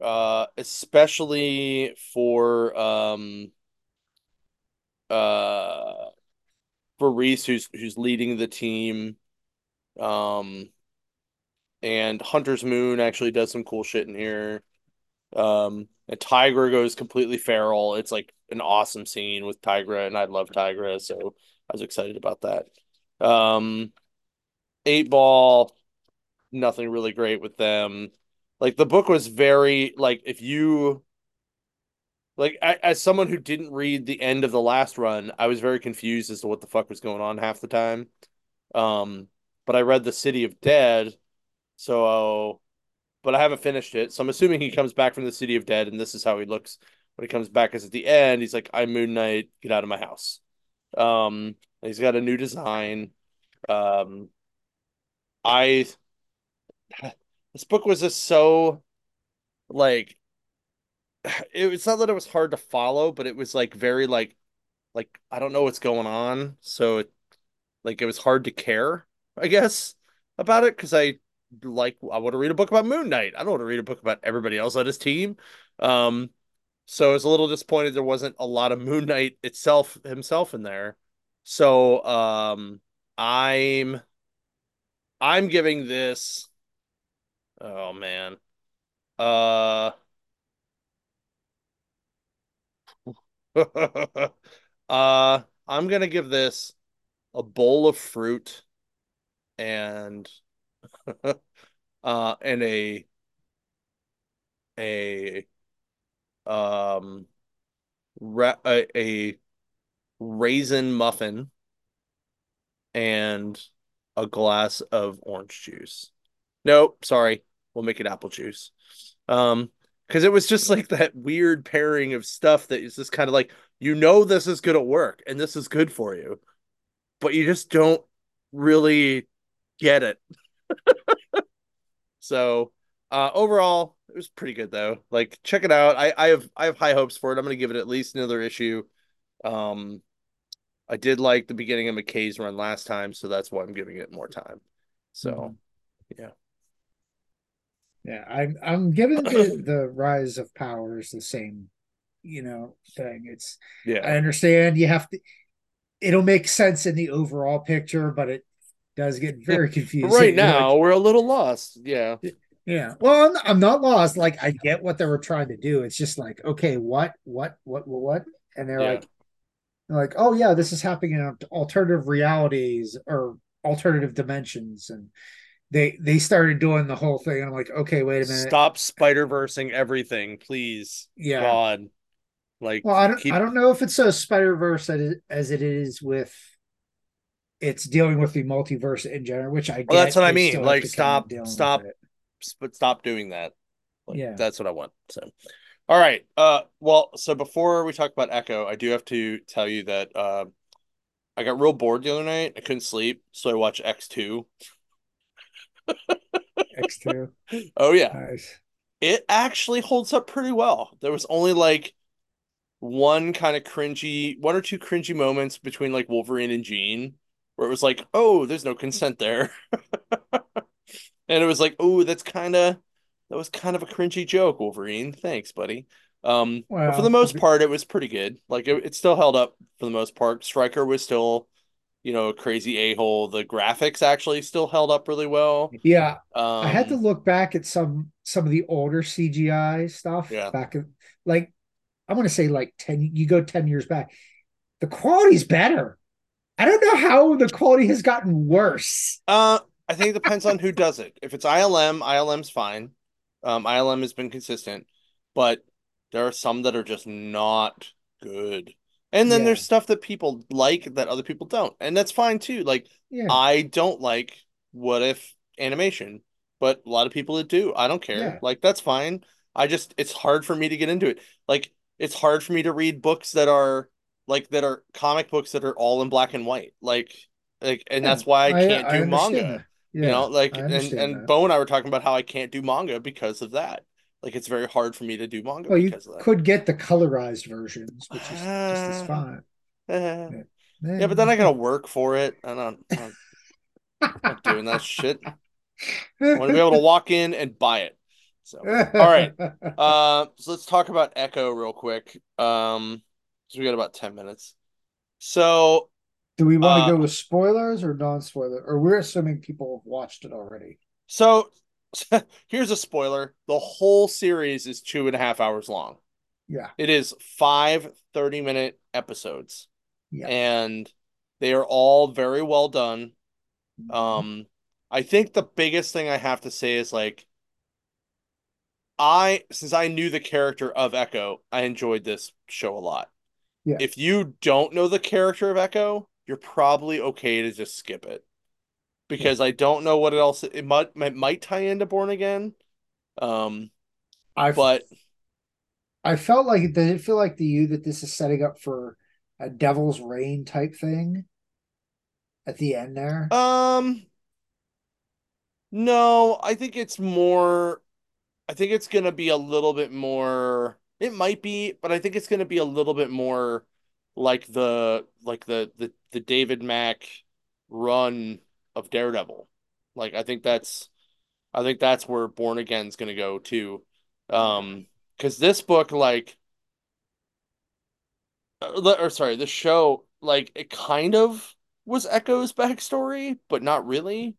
uh especially for um uh for Reese who's who's leading the team. Um and Hunter's Moon actually does some cool shit in here. Um and Tigra goes completely feral. It's like an awesome scene with Tigra, and I love Tigra, so I was excited about that. Um Eight Ball, nothing really great with them. Like the book was very like if you like as someone who didn't read the end of the last run, I was very confused as to what the fuck was going on half the time. Um, but I read the City of Dead, so but I haven't finished it. So I'm assuming he comes back from the City of Dead, and this is how he looks when he comes back. Is at the end, he's like, "I'm Moon Knight, get out of my house." Um, he's got a new design. Um, I *sighs* this book was just so like *sighs* it, it's not that it was hard to follow, but it was like very like like I don't know what's going on, so it like it was hard to care, I guess, about it because I like I want to read a book about Moon Knight. I don't want to read a book about everybody else on his team. Um, so I was a little disappointed there wasn't a lot of Moon Knight itself himself in there. So um, I'm I'm giving this. Oh man. Uh *laughs* Uh, I'm gonna give this a bowl of fruit and *laughs* uh and a a um ra a, a raisin muffin and a glass of orange juice. Nope, sorry. We'll make it apple juice. Um, because it was just like that weird pairing of stuff that is just kind of like you know this is gonna work and this is good for you, but you just don't really get it. *laughs* so uh overall it was pretty good though. Like check it out. I, I have I have high hopes for it. I'm gonna give it at least another issue. Um I did like the beginning of MacKay's run last time, so that's why I'm giving it more time. So mm-hmm. yeah. Yeah, I'm I'm giving the the rise of powers the same, you know, thing. It's yeah. I understand you have to. It'll make sense in the overall picture, but it does get very confusing. right now, like, we're a little lost. Yeah. Yeah. Well, I'm, I'm not lost. Like I get what they were trying to do. It's just like, okay, what, what, what, what, and they're yeah. like, they're like, oh yeah, this is happening in alternative realities or alternative dimensions, and they they started doing the whole thing. And I'm like, okay, wait a minute. Stop Spider Versing everything, please. Yeah. God. Like, well, I don't, keep... I don't know if it's so Spider Verse as it is with it's dealing with the multiverse in general, which I. Well, that's what I mean. Like, stop, stop, but stop doing that. Like, yeah, that's what I want. So, all right. Uh, well, so before we talk about Echo, I do have to tell you that uh, I got real bored the other night. I couldn't sleep, so I watched X two. X two. Oh yeah. Nice. It actually holds up pretty well. There was only like one kind of cringy, one or two cringy moments between like Wolverine and Jean, where it was like, oh, there's no consent there, *laughs* and it was like, oh, that's kind of that was kind of a cringy joke, Wolverine. Thanks, buddy. Um, for the most part, it was pretty good. Like it, it still held up for the most part. Stryker was still you know, crazy a hole. The graphics actually still held up really well. Yeah, um, I had to um, look back at some some of the older CGI stuff. Yeah, back in, like I want to say like ten. You go ten years back, the quality's better. I don't know how the quality has gotten worse. Uh, I think it depends on who does it. If it's ILM, ILM's fine. Um, ILM has been consistent, but there are some that are just not good. And then yeah. there's stuff that people like that other people don't. And that's fine too. Like yeah. I don't like what if animation, but a lot of people that do. I don't care. Yeah. Like that's fine. I just it's hard for me to get into it. Like it's hard for me to read books that are like that are comic books that are all in black and white. Like like and that's why I can't I, do I manga. you know, like and and that. Bo and I were talking about how I can't do manga because of that. Like it's very hard for me to do manga. Well, you could get the colorized versions, which is uh, just as fine. Uh, yeah. yeah. but then I gotta work for it. and I'm, I'm not doing that shit. I want to be able to walk in and buy it. So, all right. *laughs* Uh, so let's talk about Echo real quick. Um, so we got about ten minutes. So, do we want to uh, go with spoilers or non-spoiler? Or we're assuming people have watched it already. So *laughs* here's a spoiler. The whole series is two and a half hours long. Yeah. It is five 30 minute episodes. Yeah. and they are all very well done. Mm-hmm. um i think the biggest thing i have to say is like i since i knew the character of echo i enjoyed this show a lot. Yeah. if you don't know the character of echo you're probably okay to just skip it because I don't know what else it might it might tie into Born Again. Um, I but I felt like it did it feel like to you that this is setting up for a Devil's Reign type thing at the end there. Um, no, I think it's more. I think it's gonna be a little bit more. It might be, but I think it's gonna be a little bit more like the like the the the David Mack run of Daredevil. Like I think that's I think that's where Born Again's going to go too. Um cuz this book like uh, or sorry, the show like it kind of was Echo's backstory, but not really.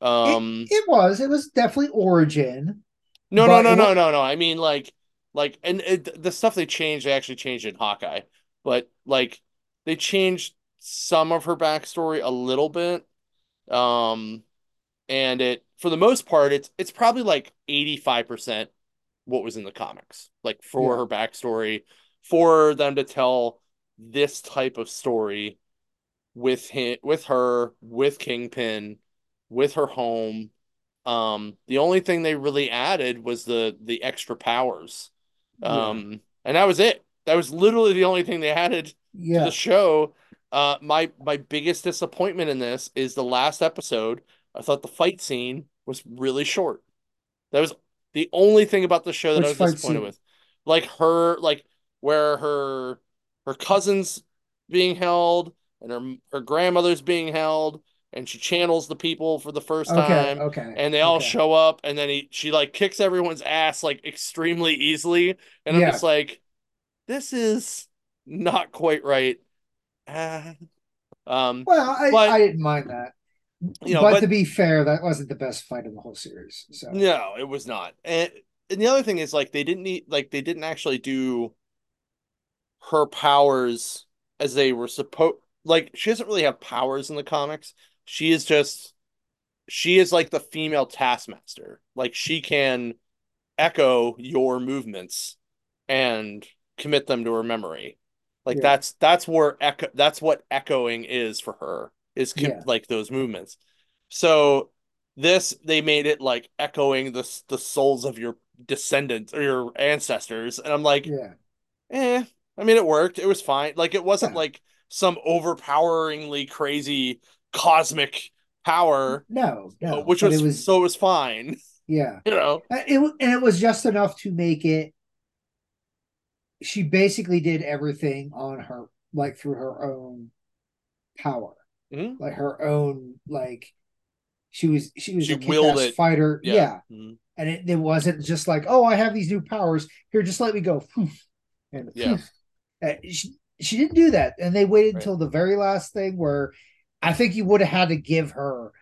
Um it, it was. It was definitely origin. No, no, no, no, no, no. I mean like like and it, the stuff they changed they actually changed in Hawkeye. But like they changed some of her backstory a little bit. Um, and it for the most part, it's it's probably like 85% what was in the comics, like for Yeah. her backstory, for them to tell this type of story with him, with her, with Kingpin, with her home. Um, the only thing they really added was the the extra powers. Yeah. Um, and that was it. That was literally the only thing they added to the show. Uh, my my biggest disappointment in this is the last episode. I thought the fight scene was really short. That was the only thing about the show that Which I was disappointed scene? with. Like her, like where her her cousin's being held and her her grandmother's being held, and she channels the people for the first Okay. time, Okay. and they all okay. show up, and then he she like kicks everyone's ass like extremely easily, and I'm just like, this is not quite right. Ah. um, Well, I, But- I didn't mind that. you know, but, but to be fair, that wasn't the best fight in the whole series. So No, it was not. And and the other thing is like they didn't need like they didn't actually do her powers as they were supposed like she doesn't really have powers in the comics. She is just she is like the female taskmaster. Like she can echo your movements and commit them to her memory. Like Yeah. that's that's where echo that's what echoing is for her is co- Yeah. like those movements. So this they made it like echoing the the souls of your descendants or your ancestors, and I'm like, yeah, eh. I mean, it worked. It was fine. Like it wasn't Yeah. like some overpoweringly crazy cosmic power, no, no, which was, it was so it was fine. yeah. *laughs* You know, Uh, It and it was just enough to make it. She basically did everything on her, like through her own power, Mhm. like her own like. She was she was She a it. fighter, yeah. Mhm. And it, it wasn't just like, oh, I have these new powers. Here, just let me go. And Yeah. Uh, she, she didn't do that. And they waited Right. until the very last thing where I think you would have had to give her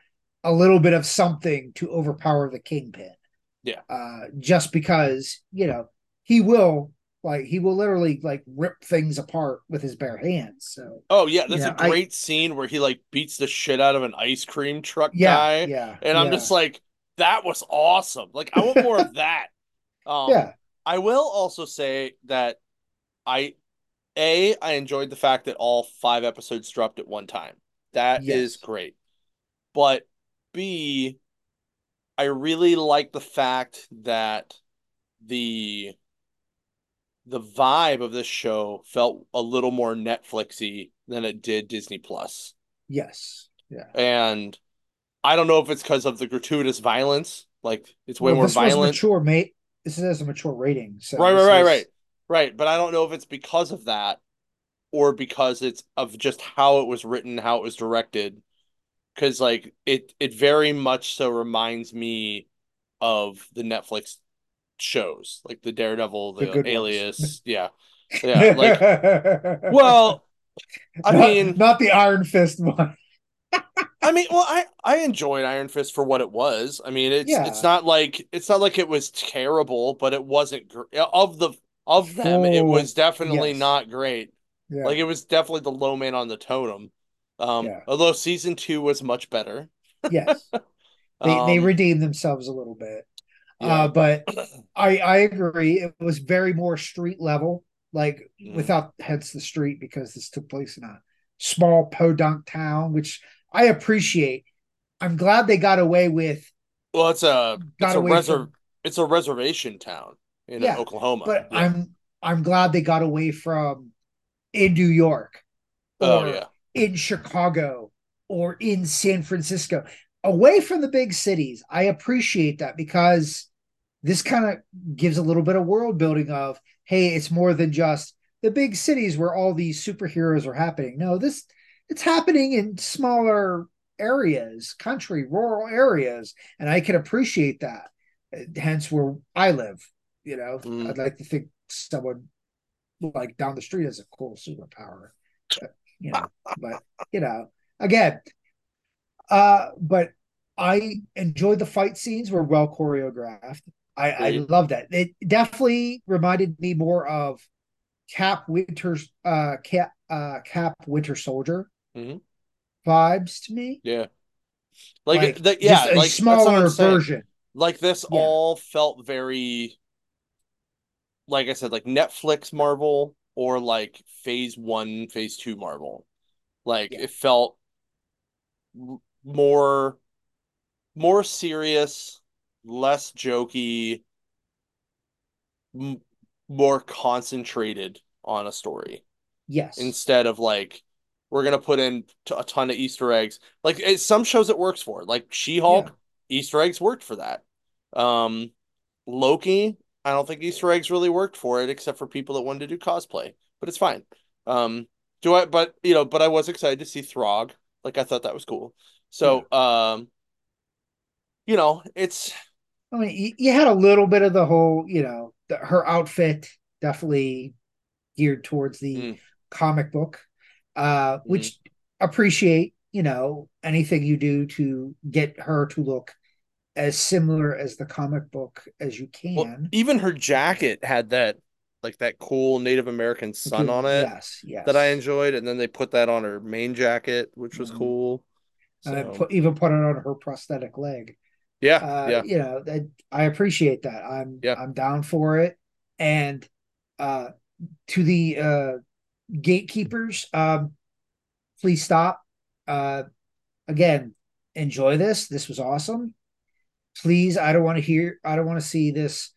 a little bit of something to overpower the kingpin. Yeah. Uh, just because, you know, he will like he will literally like rip things apart with his bare hands. So Oh yeah, there's Yeah, a I- great scene where he like beats the shit out of an ice cream truck yeah, guy, yeah. and I'm yeah, just like, that was awesome. Like I want more of *laughs* that. Um, yeah, I will also say that I, a, I enjoyed the fact that all five episodes dropped at one time. That is Yes. great. But B, I really like the fact that the the vibe of this show felt a little more Netflixy than it did Disney Plus. yes. Yeah. And I don't know if it's because of the gratuitous violence, like it's way Well, more this was violent. mature, mate. This is a mature rating. So right, right, right, is- right, right. But I don't know if it's because of that or because it's of just how it was written, how it was directed. Because like it, it very much so reminds me of the Netflix shows, like the Daredevil, The the. Alias, *laughs* yeah, yeah. Like, well, I not, mean, not the Iron Fist one. I mean, well, I I enjoyed Iron Fist for what it was. I mean, it's Yeah. it's not like it's not like it was terrible, but it wasn't gr- of the of them. It Oh, was definitely yes. not great. Yeah. Like it was definitely the low man on the totem. Um, Yeah. although season two was much better. yes. *laughs* They they Um, redeemed themselves a little bit. Yeah. Uh, but *clears throat* I I agree. It was very more street level, like Mm. without hence the street because this took place in a small podunk town, which I appreciate. I'm glad they got away with, well, it's a it's a reser from, it's a reservation town in Yeah, Oklahoma. but Yeah. I'm I'm glad they got away from in New York oh or yeah, in Chicago or in San Francisco, away from the big cities. I appreciate that because this kind of gives a little bit of world building of, hey, it's more than just the big cities where all these superheroes are happening. No, this it's happening in smaller areas, country, rural areas, and I can appreciate that. Hence where I live, you know. Mm. I'd like to think someone like down the street has a cool superpower. But, you know, *laughs* but you know, again, uh, but I enjoyed the fight scenes were well choreographed. I, I love that. It definitely reminded me more of Cap Winter's uh Cap uh Cap Winter Soldier Mhm. vibes to me. Yeah. Like, Like, the, yeah, a like smaller version. Like this Yeah. all felt very like I said, like Netflix Marvel or like phase one, phase two Marvel. Like Yeah. it felt more more serious, less jokey, m more concentrated on a story Yes. instead of like we're gonna put in t- a ton of Easter eggs. Like it, some shows it works for, like She-Hulk, Yeah. Easter eggs worked for that. Um, Loki, I don't think Easter eggs really worked for it, except for people that wanted to do cosplay, but it's fine. Um, do I? But you know, but I was excited to see Throg. Like I thought that was cool. So, um, you know, it's I mean, you, you had a little bit of the whole, you know, the, her outfit definitely geared towards the Mm. comic book, uh, which appreciate, you know, anything you do to get her to look as similar as the comic book as you well, can. even her jacket had that like that cool Native American sun on it Yes, yes. that I enjoyed, and then they put that on her main jacket, which was Mhm. cool. And then put, even put it on her prosthetic leg. Yeah, uh, yeah, you know, that I appreciate that. I'm Yeah. I'm down for it. And uh to the uh gatekeepers, um please stop. Uh again, enjoy this. This was awesome. Please, I don't want to hear I don't want to see this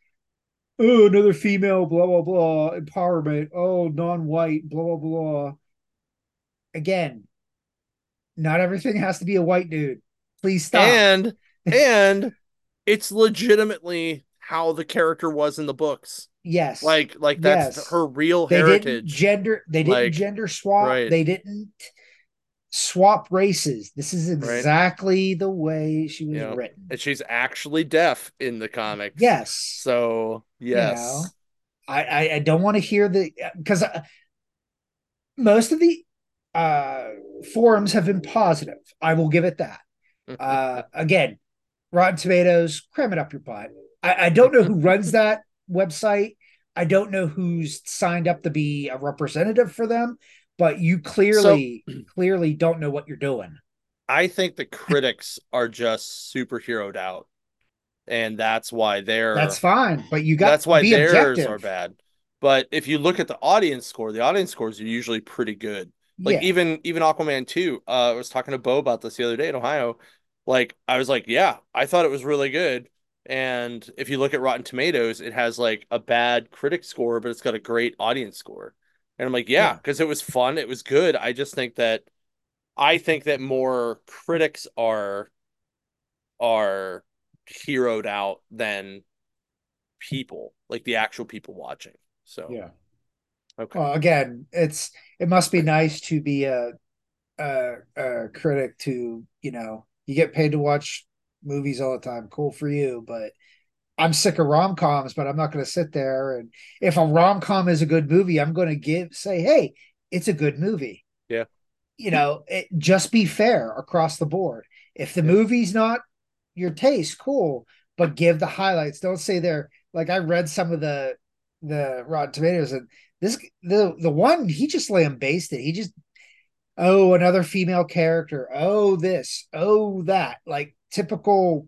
oh another female blah blah blah empowerment. Oh, non-white blah blah blah. Again, not everything has to be a white dude. Please stop. and and it's legitimately how the character was in the books. yes. Like like that's Yes. her real they didn't heritage. gender they didn't Like, gender swap right. they didn't swap races this is exactly the way she was Yeah. written and she's actually deaf in the comics. yes So yes. know, I, I i don't want to hear the because most of the uh forums have been positive i will give it that uh again rotten tomatoes cram it up your butt i, I don't know who *laughs* runs that website i don't know who's signed up to be a representative for them but you clearly *clears throat* clearly don't know what you're doing I think the critics are just superheroed out. And that's why they're that's fine but you got that's why be theirs objective. are bad. But if you look at the audience score, the audience scores are usually pretty good. Like yeah. even even Aquaman 2, uh, I was talking to Bo about this the other day in Ohio. Like I was like, yeah, I thought it was really good. And if you look at Rotten Tomatoes, it has like a bad critic score, but it's got a great audience score. And I'm like, yeah, Yeah. because it was fun, it was good. I just think that I think that more critics are are heroed out than people, like the actual people watching. So yeah okay. Well, again, it's it must be nice to be a, a a critic to you know you get paid to watch movies all the time. Cool for you, but I'm sick of rom coms. But I'm not going to sit there and if a rom com is a good movie, I'm going to give say, hey, it's a good movie. Yeah. You know, it, just be fair across the board. If the Yeah. movie's not your taste, cool, but give the highlights. Don't say they're like I read some of the the Rotten Tomatoes and this the the one he just lambasted. He just oh another female character. Oh this. Oh that. Like typical.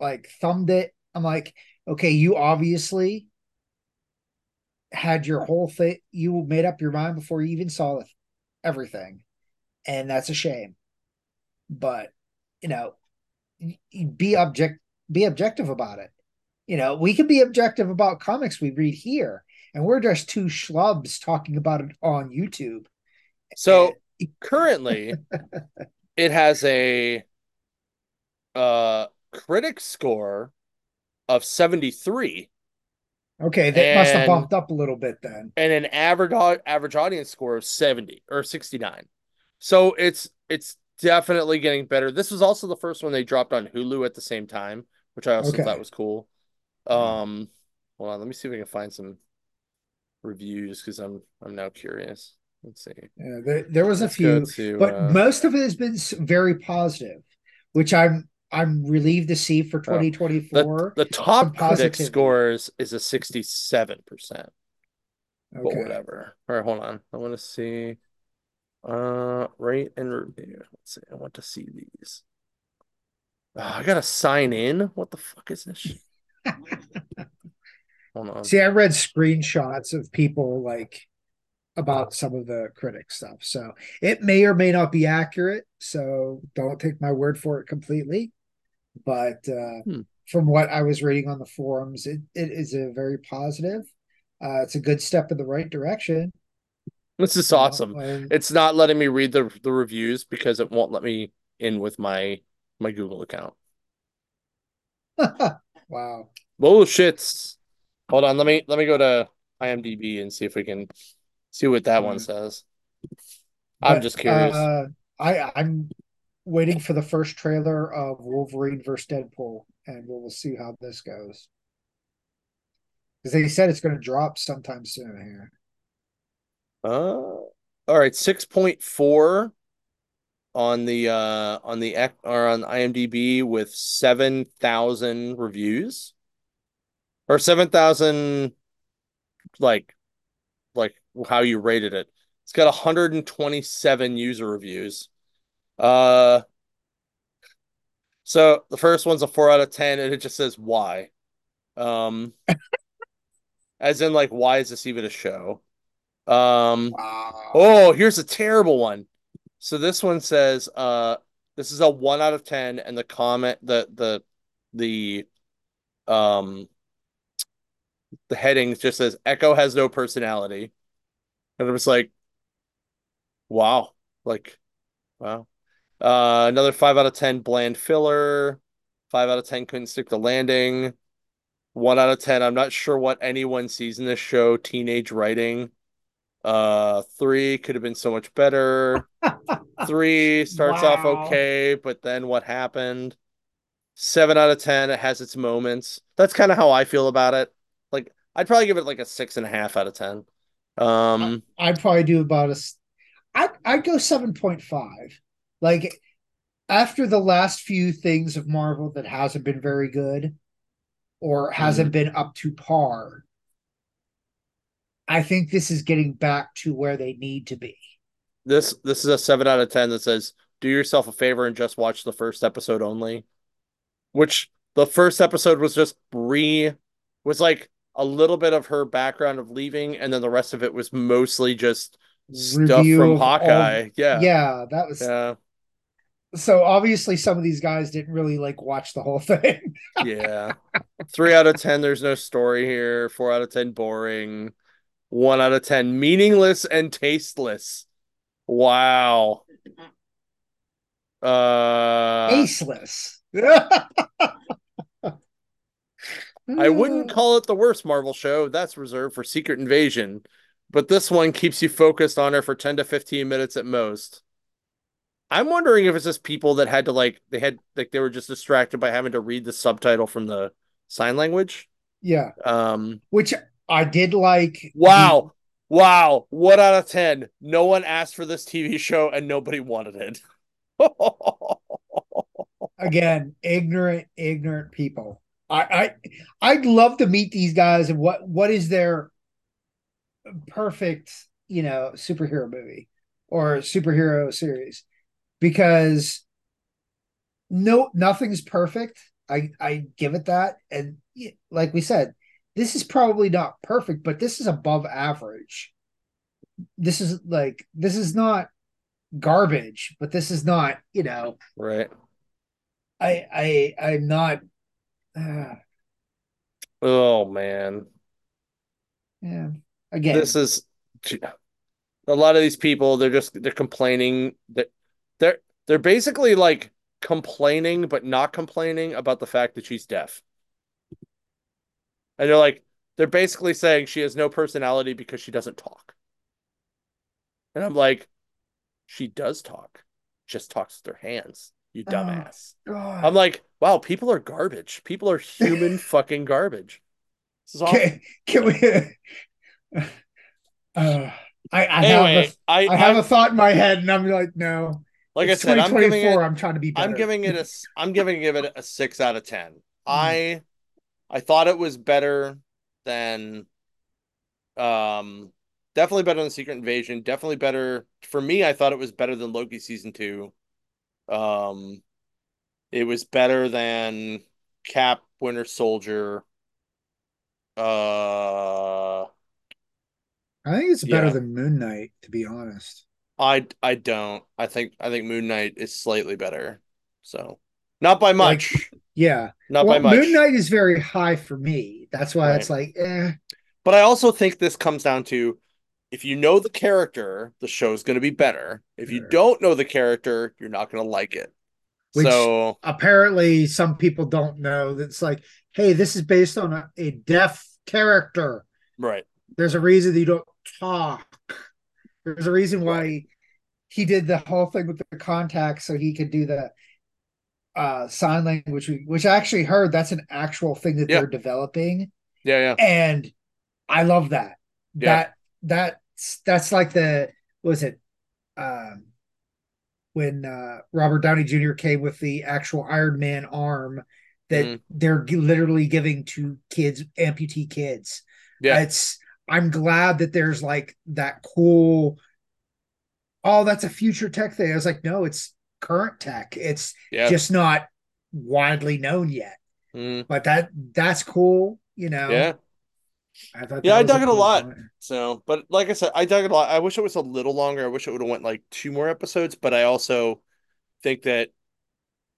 Like thumbed it. I'm like, okay, you obviously had your whole thing. You made up your mind before you even saw everything, and that's a shame. But you know, be object be objective about it. You know, we can be objective about comics we read here, and we're just two schlubs talking about it on YouTube. So currently *laughs* it has a uh critic score of 73 Okay, that must have bumped up a little bit then. and an average average audience score of 70 or 69. So it's it's definitely getting better. This was also the first one they dropped on Hulu at the same time, which I also Okay. thought was cool. Um hold on, let me see if we can find some reviews because I'm I'm now curious. Let's see. Yeah, there, there was a Let's go few, to, but uh, most of it has been very positive, which I'm I'm relieved to see for the 2024. the top some critic scores is a 67%. but Okay. whatever. All right, hold on. I want to see. Uh, rate and review. Let's see. I want to see these. Ah, I gotta sign in. What the fuck is this? *laughs* Hold on. See, I read screenshots of people like about some of the critic stuff. So it may or may not be accurate. So don't take my word for it completely. But uh, Hmm. from what I was reading on the forums, it, it is a very positive. Uh, it's a good step in the right direction. This is awesome. and- It's not letting me read the the reviews because it won't let me in with my my Google account. *laughs* wow. Bullshits. Hold on, let me let me go to IMDb and see if we can see what that one says. I'm But, just curious. Uh, I I'm waiting for the first trailer of Wolverine versus Deadpool, and we'll see how this goes. Because they said it's going to drop sometime soon here. Uh, all right, 6.4 on the uh on the or on IMDb with 7,000 reviews. Or 7,000 like like how you rated it. It's got 127 user reviews. Uh so the first one's a 4 out of 10 and it just says why. Um *laughs* as in like why is this even a show? Um Wow. Oh, here's a terrible one. So this one says, uh, this is a one out of ten, and the comment, the the the um the heading just says Echo has no personality. And it was like, wow, like wow. Uh another five out of ten bland filler, five out of ten couldn't stick the landing. One out of ten, I'm not sure what anyone sees in this show, teenage writing. Uh, three could have been so much better. *laughs* Three starts off okay, but then what happened? Seven out of ten, it has its moments. That's kind of how I feel about it. Like, I'd probably give it like a six and a half out of ten. Um, I'd probably do about a. s- I'd I'd go seven point five. Like after the last few things of Marvel that hasn't been very good, or hasn't been up to par. I think this is getting back to where they need to be. this this is a seven out of ten that says, "Do yourself a favor and just watch the first episode only." Which the first episode was just re was like a little bit of her background of leaving, and then the rest of it was mostly just stuff Review from of all- Hawkeye. yeah, Yeah, that was yeah, so obviously some of these guys didn't really like watch the whole *laughs* thing. yeah. Three out of ten. There's no story here. Four out of ten. Boring. One out of ten. Meaningless and tasteless. Wow. Uh, Aceless. *laughs* I wouldn't call it the worst Marvel show. That's reserved for Secret Invasion. But this one keeps you focused on her for 10 to 15 minutes at most. I'm wondering if it's just people that had to like they had like they were just distracted by having to read the subtitle from the sign language. Yeah, Um which I did like. wow. Wow. What out of 10? No one asked for this TV show and nobody wanted it. *laughs* again ignorant ignorant people I, I i'd love to meet these guys and what what is their perfect you know superhero movie or superhero series because no nothing's perfect i i give it that and like we said this is probably not perfect but this is above average this is like this is not garbage but this is not you know right. I I I'm not. Uh, Oh man. yeah. Again, this is a lot of these people they're just they're complaining that they're they're basically like complaining but not complaining about the fact that she's deaf and they're like they're basically saying she has no personality because she doesn't talk and i'm like she does talk just talks with her hands you Oh, dumbass God. i'm like wow people are garbage people are human *laughs* fucking garbage this is can, can we? Uh, I I anyway have a, i I have a thought in my head, and I'm like, no. like i it's said i'm giving it I'm trying to be better. I'm giving it a I'm giving it a six out of ten. *laughs* I I thought it was better than um definitely better than Secret Invasion. Definitely better for me. I thought it was better than Loki season two. Um, it was better than Cap Winter Soldier. Uh, I think it's better Yeah. than Moon Knight, to be honest. I I don't. I think I think Moon Knight is slightly better. So not by much. Yeah. not well, by much. Moon Knight is very high for me. That's why it's like, eh. But I also think this comes down to if you know the character, the show's going to be better. If you don't know the character, you're not going to like it. Which- so Apparently, some people don't know that it's like, hey, this is based on a, a deaf character. right, There's a reason that you don't talk. There's a reason why he did the whole thing with the contacts so he could do the uh sign language, which I actually heard that's an actual thing that Yeah. they're developing. yeah, yeah, and I love that. Yeah. That that's that's like the what was it um when uh Robert Downey Jr. came with the actual Iron Man arm that Mhm. they're gi- literally giving to kids, amputee kids. yeah, It's I'm glad that there's like that cool. Oh, that's a future tech thing. I was like, no, it's current tech. It's yeah. just not widely known yet. Mhm. But that that's cool. You know. yeah. I thought Yeah, I dug it a lot. point. So, but like I said, I dug it a lot. I wish it was a little longer. I wish it would have went like two more episodes. But I also think that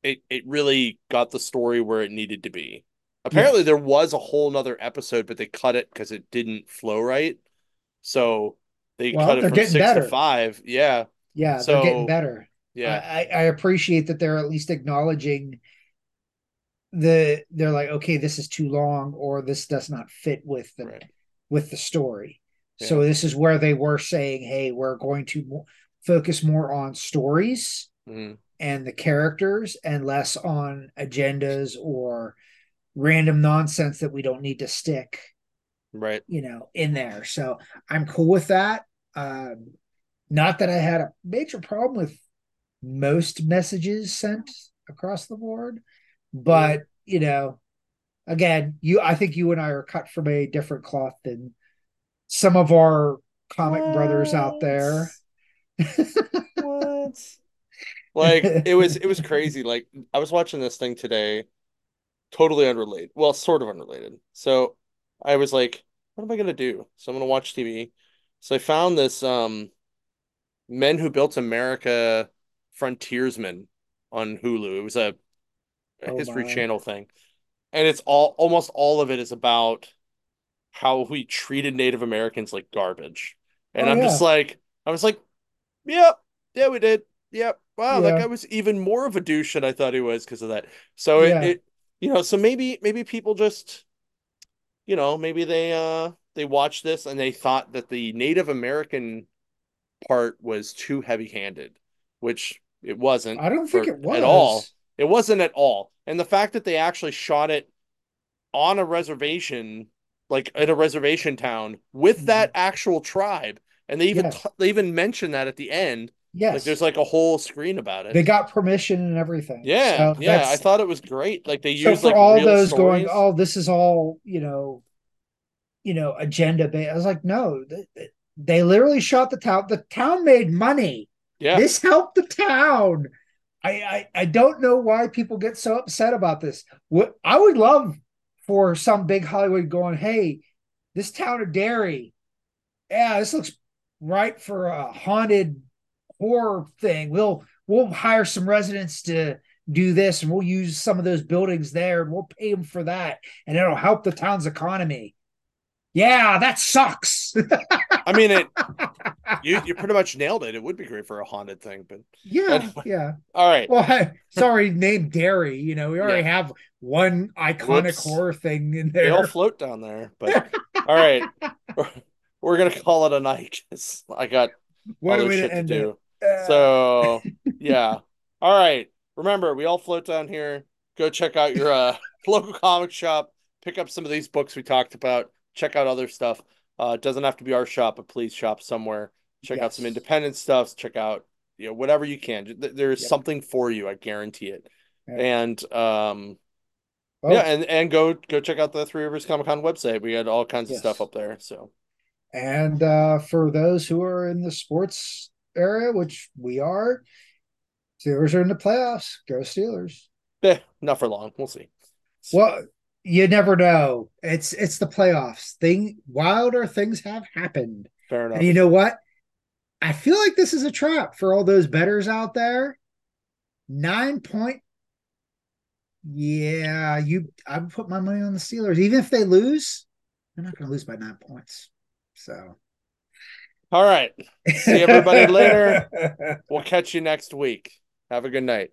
it it really got the story where it needed to be. Apparently, there was a whole nother episode, but they cut it because it didn't flow right. So they Well, cut it from six better. to five. Yeah, Yeah, So- they're getting better. yeah, I, I appreciate that they're at least acknowledging the they're like, okay, this is too long or this does not fit with the Right. with the story. So this is where they were saying, hey, we're going to mo- focus more on stories Mhm. and the characters and less on agendas or random nonsense that we don't need to stick right. you know, in there. So I'm cool with that. Um, not that I had a major problem with most messages sent across the board, but you know, again, you I think you and I are cut from a different cloth than some of our comic brothers out there. What? *laughs* Like it was it was crazy. Like I was watching this thing today, totally unrelated. Well, sort of unrelated. So I was like, what am I gonna do? So I'm gonna watch TV. So I found this um Men Who Built America Frontiersmen on Hulu. It was a, a Oh, History my. Channel thing. And it's all almost all of it is about how we treated Native Americans like garbage. And Oh, I'm just like I was like, Yep, yeah, we did. Yep. Wow, that Yeah. guy was even more of a douche than I thought he was because of that. So Yeah. it, it you know, so maybe maybe people just you know, maybe they uh they watched this and they thought that the Native American part was too heavy-handed, which it wasn't I don't think it was at all. It wasn't at all. And the fact that they actually shot it on a reservation, like in a reservation town with Mhm. that actual tribe, and they even Yes. t- they even mention that at the end. Yes. Like there's like a whole screen about it. they got permission and everything. yeah, So yeah. I thought it was great. Like they used so for like all those stories. going, oh, this is all you know, you know, agenda based. I was like, no, th- th- they literally shot the town. The town made money. yeah, This helped the town. I, I I don't know why people get so upset about this. What I would love for some big Hollywood going, hey, this town of Derry, yeah, this looks right for a haunted horror thing. We'll we'll hire some residents to do this, and we'll use some of those buildings there, and we'll pay them for that, and it'll help the town's economy. Yeah, that sucks. *laughs* I mean it. You you pretty much nailed it. It would be great for a haunted thing, but yeah, Anyway. yeah. all right. Well, it's already named Derry. You know, we already Yeah. have one iconic Whoops. horror thing in there. They all float down there. But *laughs* all right, we're, we're gonna call it a night I got What other shit to to do. Uh, So yeah. All right. Remember, we all float down here. Go check out your uh, *laughs* local comic shop. Pick up some of these books we talked about. Check out other stuff. Uh, it doesn't have to be our shop, but please shop somewhere. Check out some independent stuff. Check out you know whatever you can. There's Yep. something for you. I guarantee it. Yeah. And um, oh, yeah, and and go go check out the Three Rivers Comic Con website. We got all kinds of stuff up there. So And uh, for those who are in the sports area, which we are, Steelers are in the playoffs. Go Steelers. Eh, not for long. We'll see. Well, you never know. It's it's the playoffs. Thing wilder things have happened. Fair enough. And you know what? I feel like this is a trap for all those bettors out there. Nine point. Yeah, you. I would put my money on the Steelers, even if they lose. They're not going to lose by nine points. So, all right. See everybody later. *laughs* We'll catch you next week. Have a good night.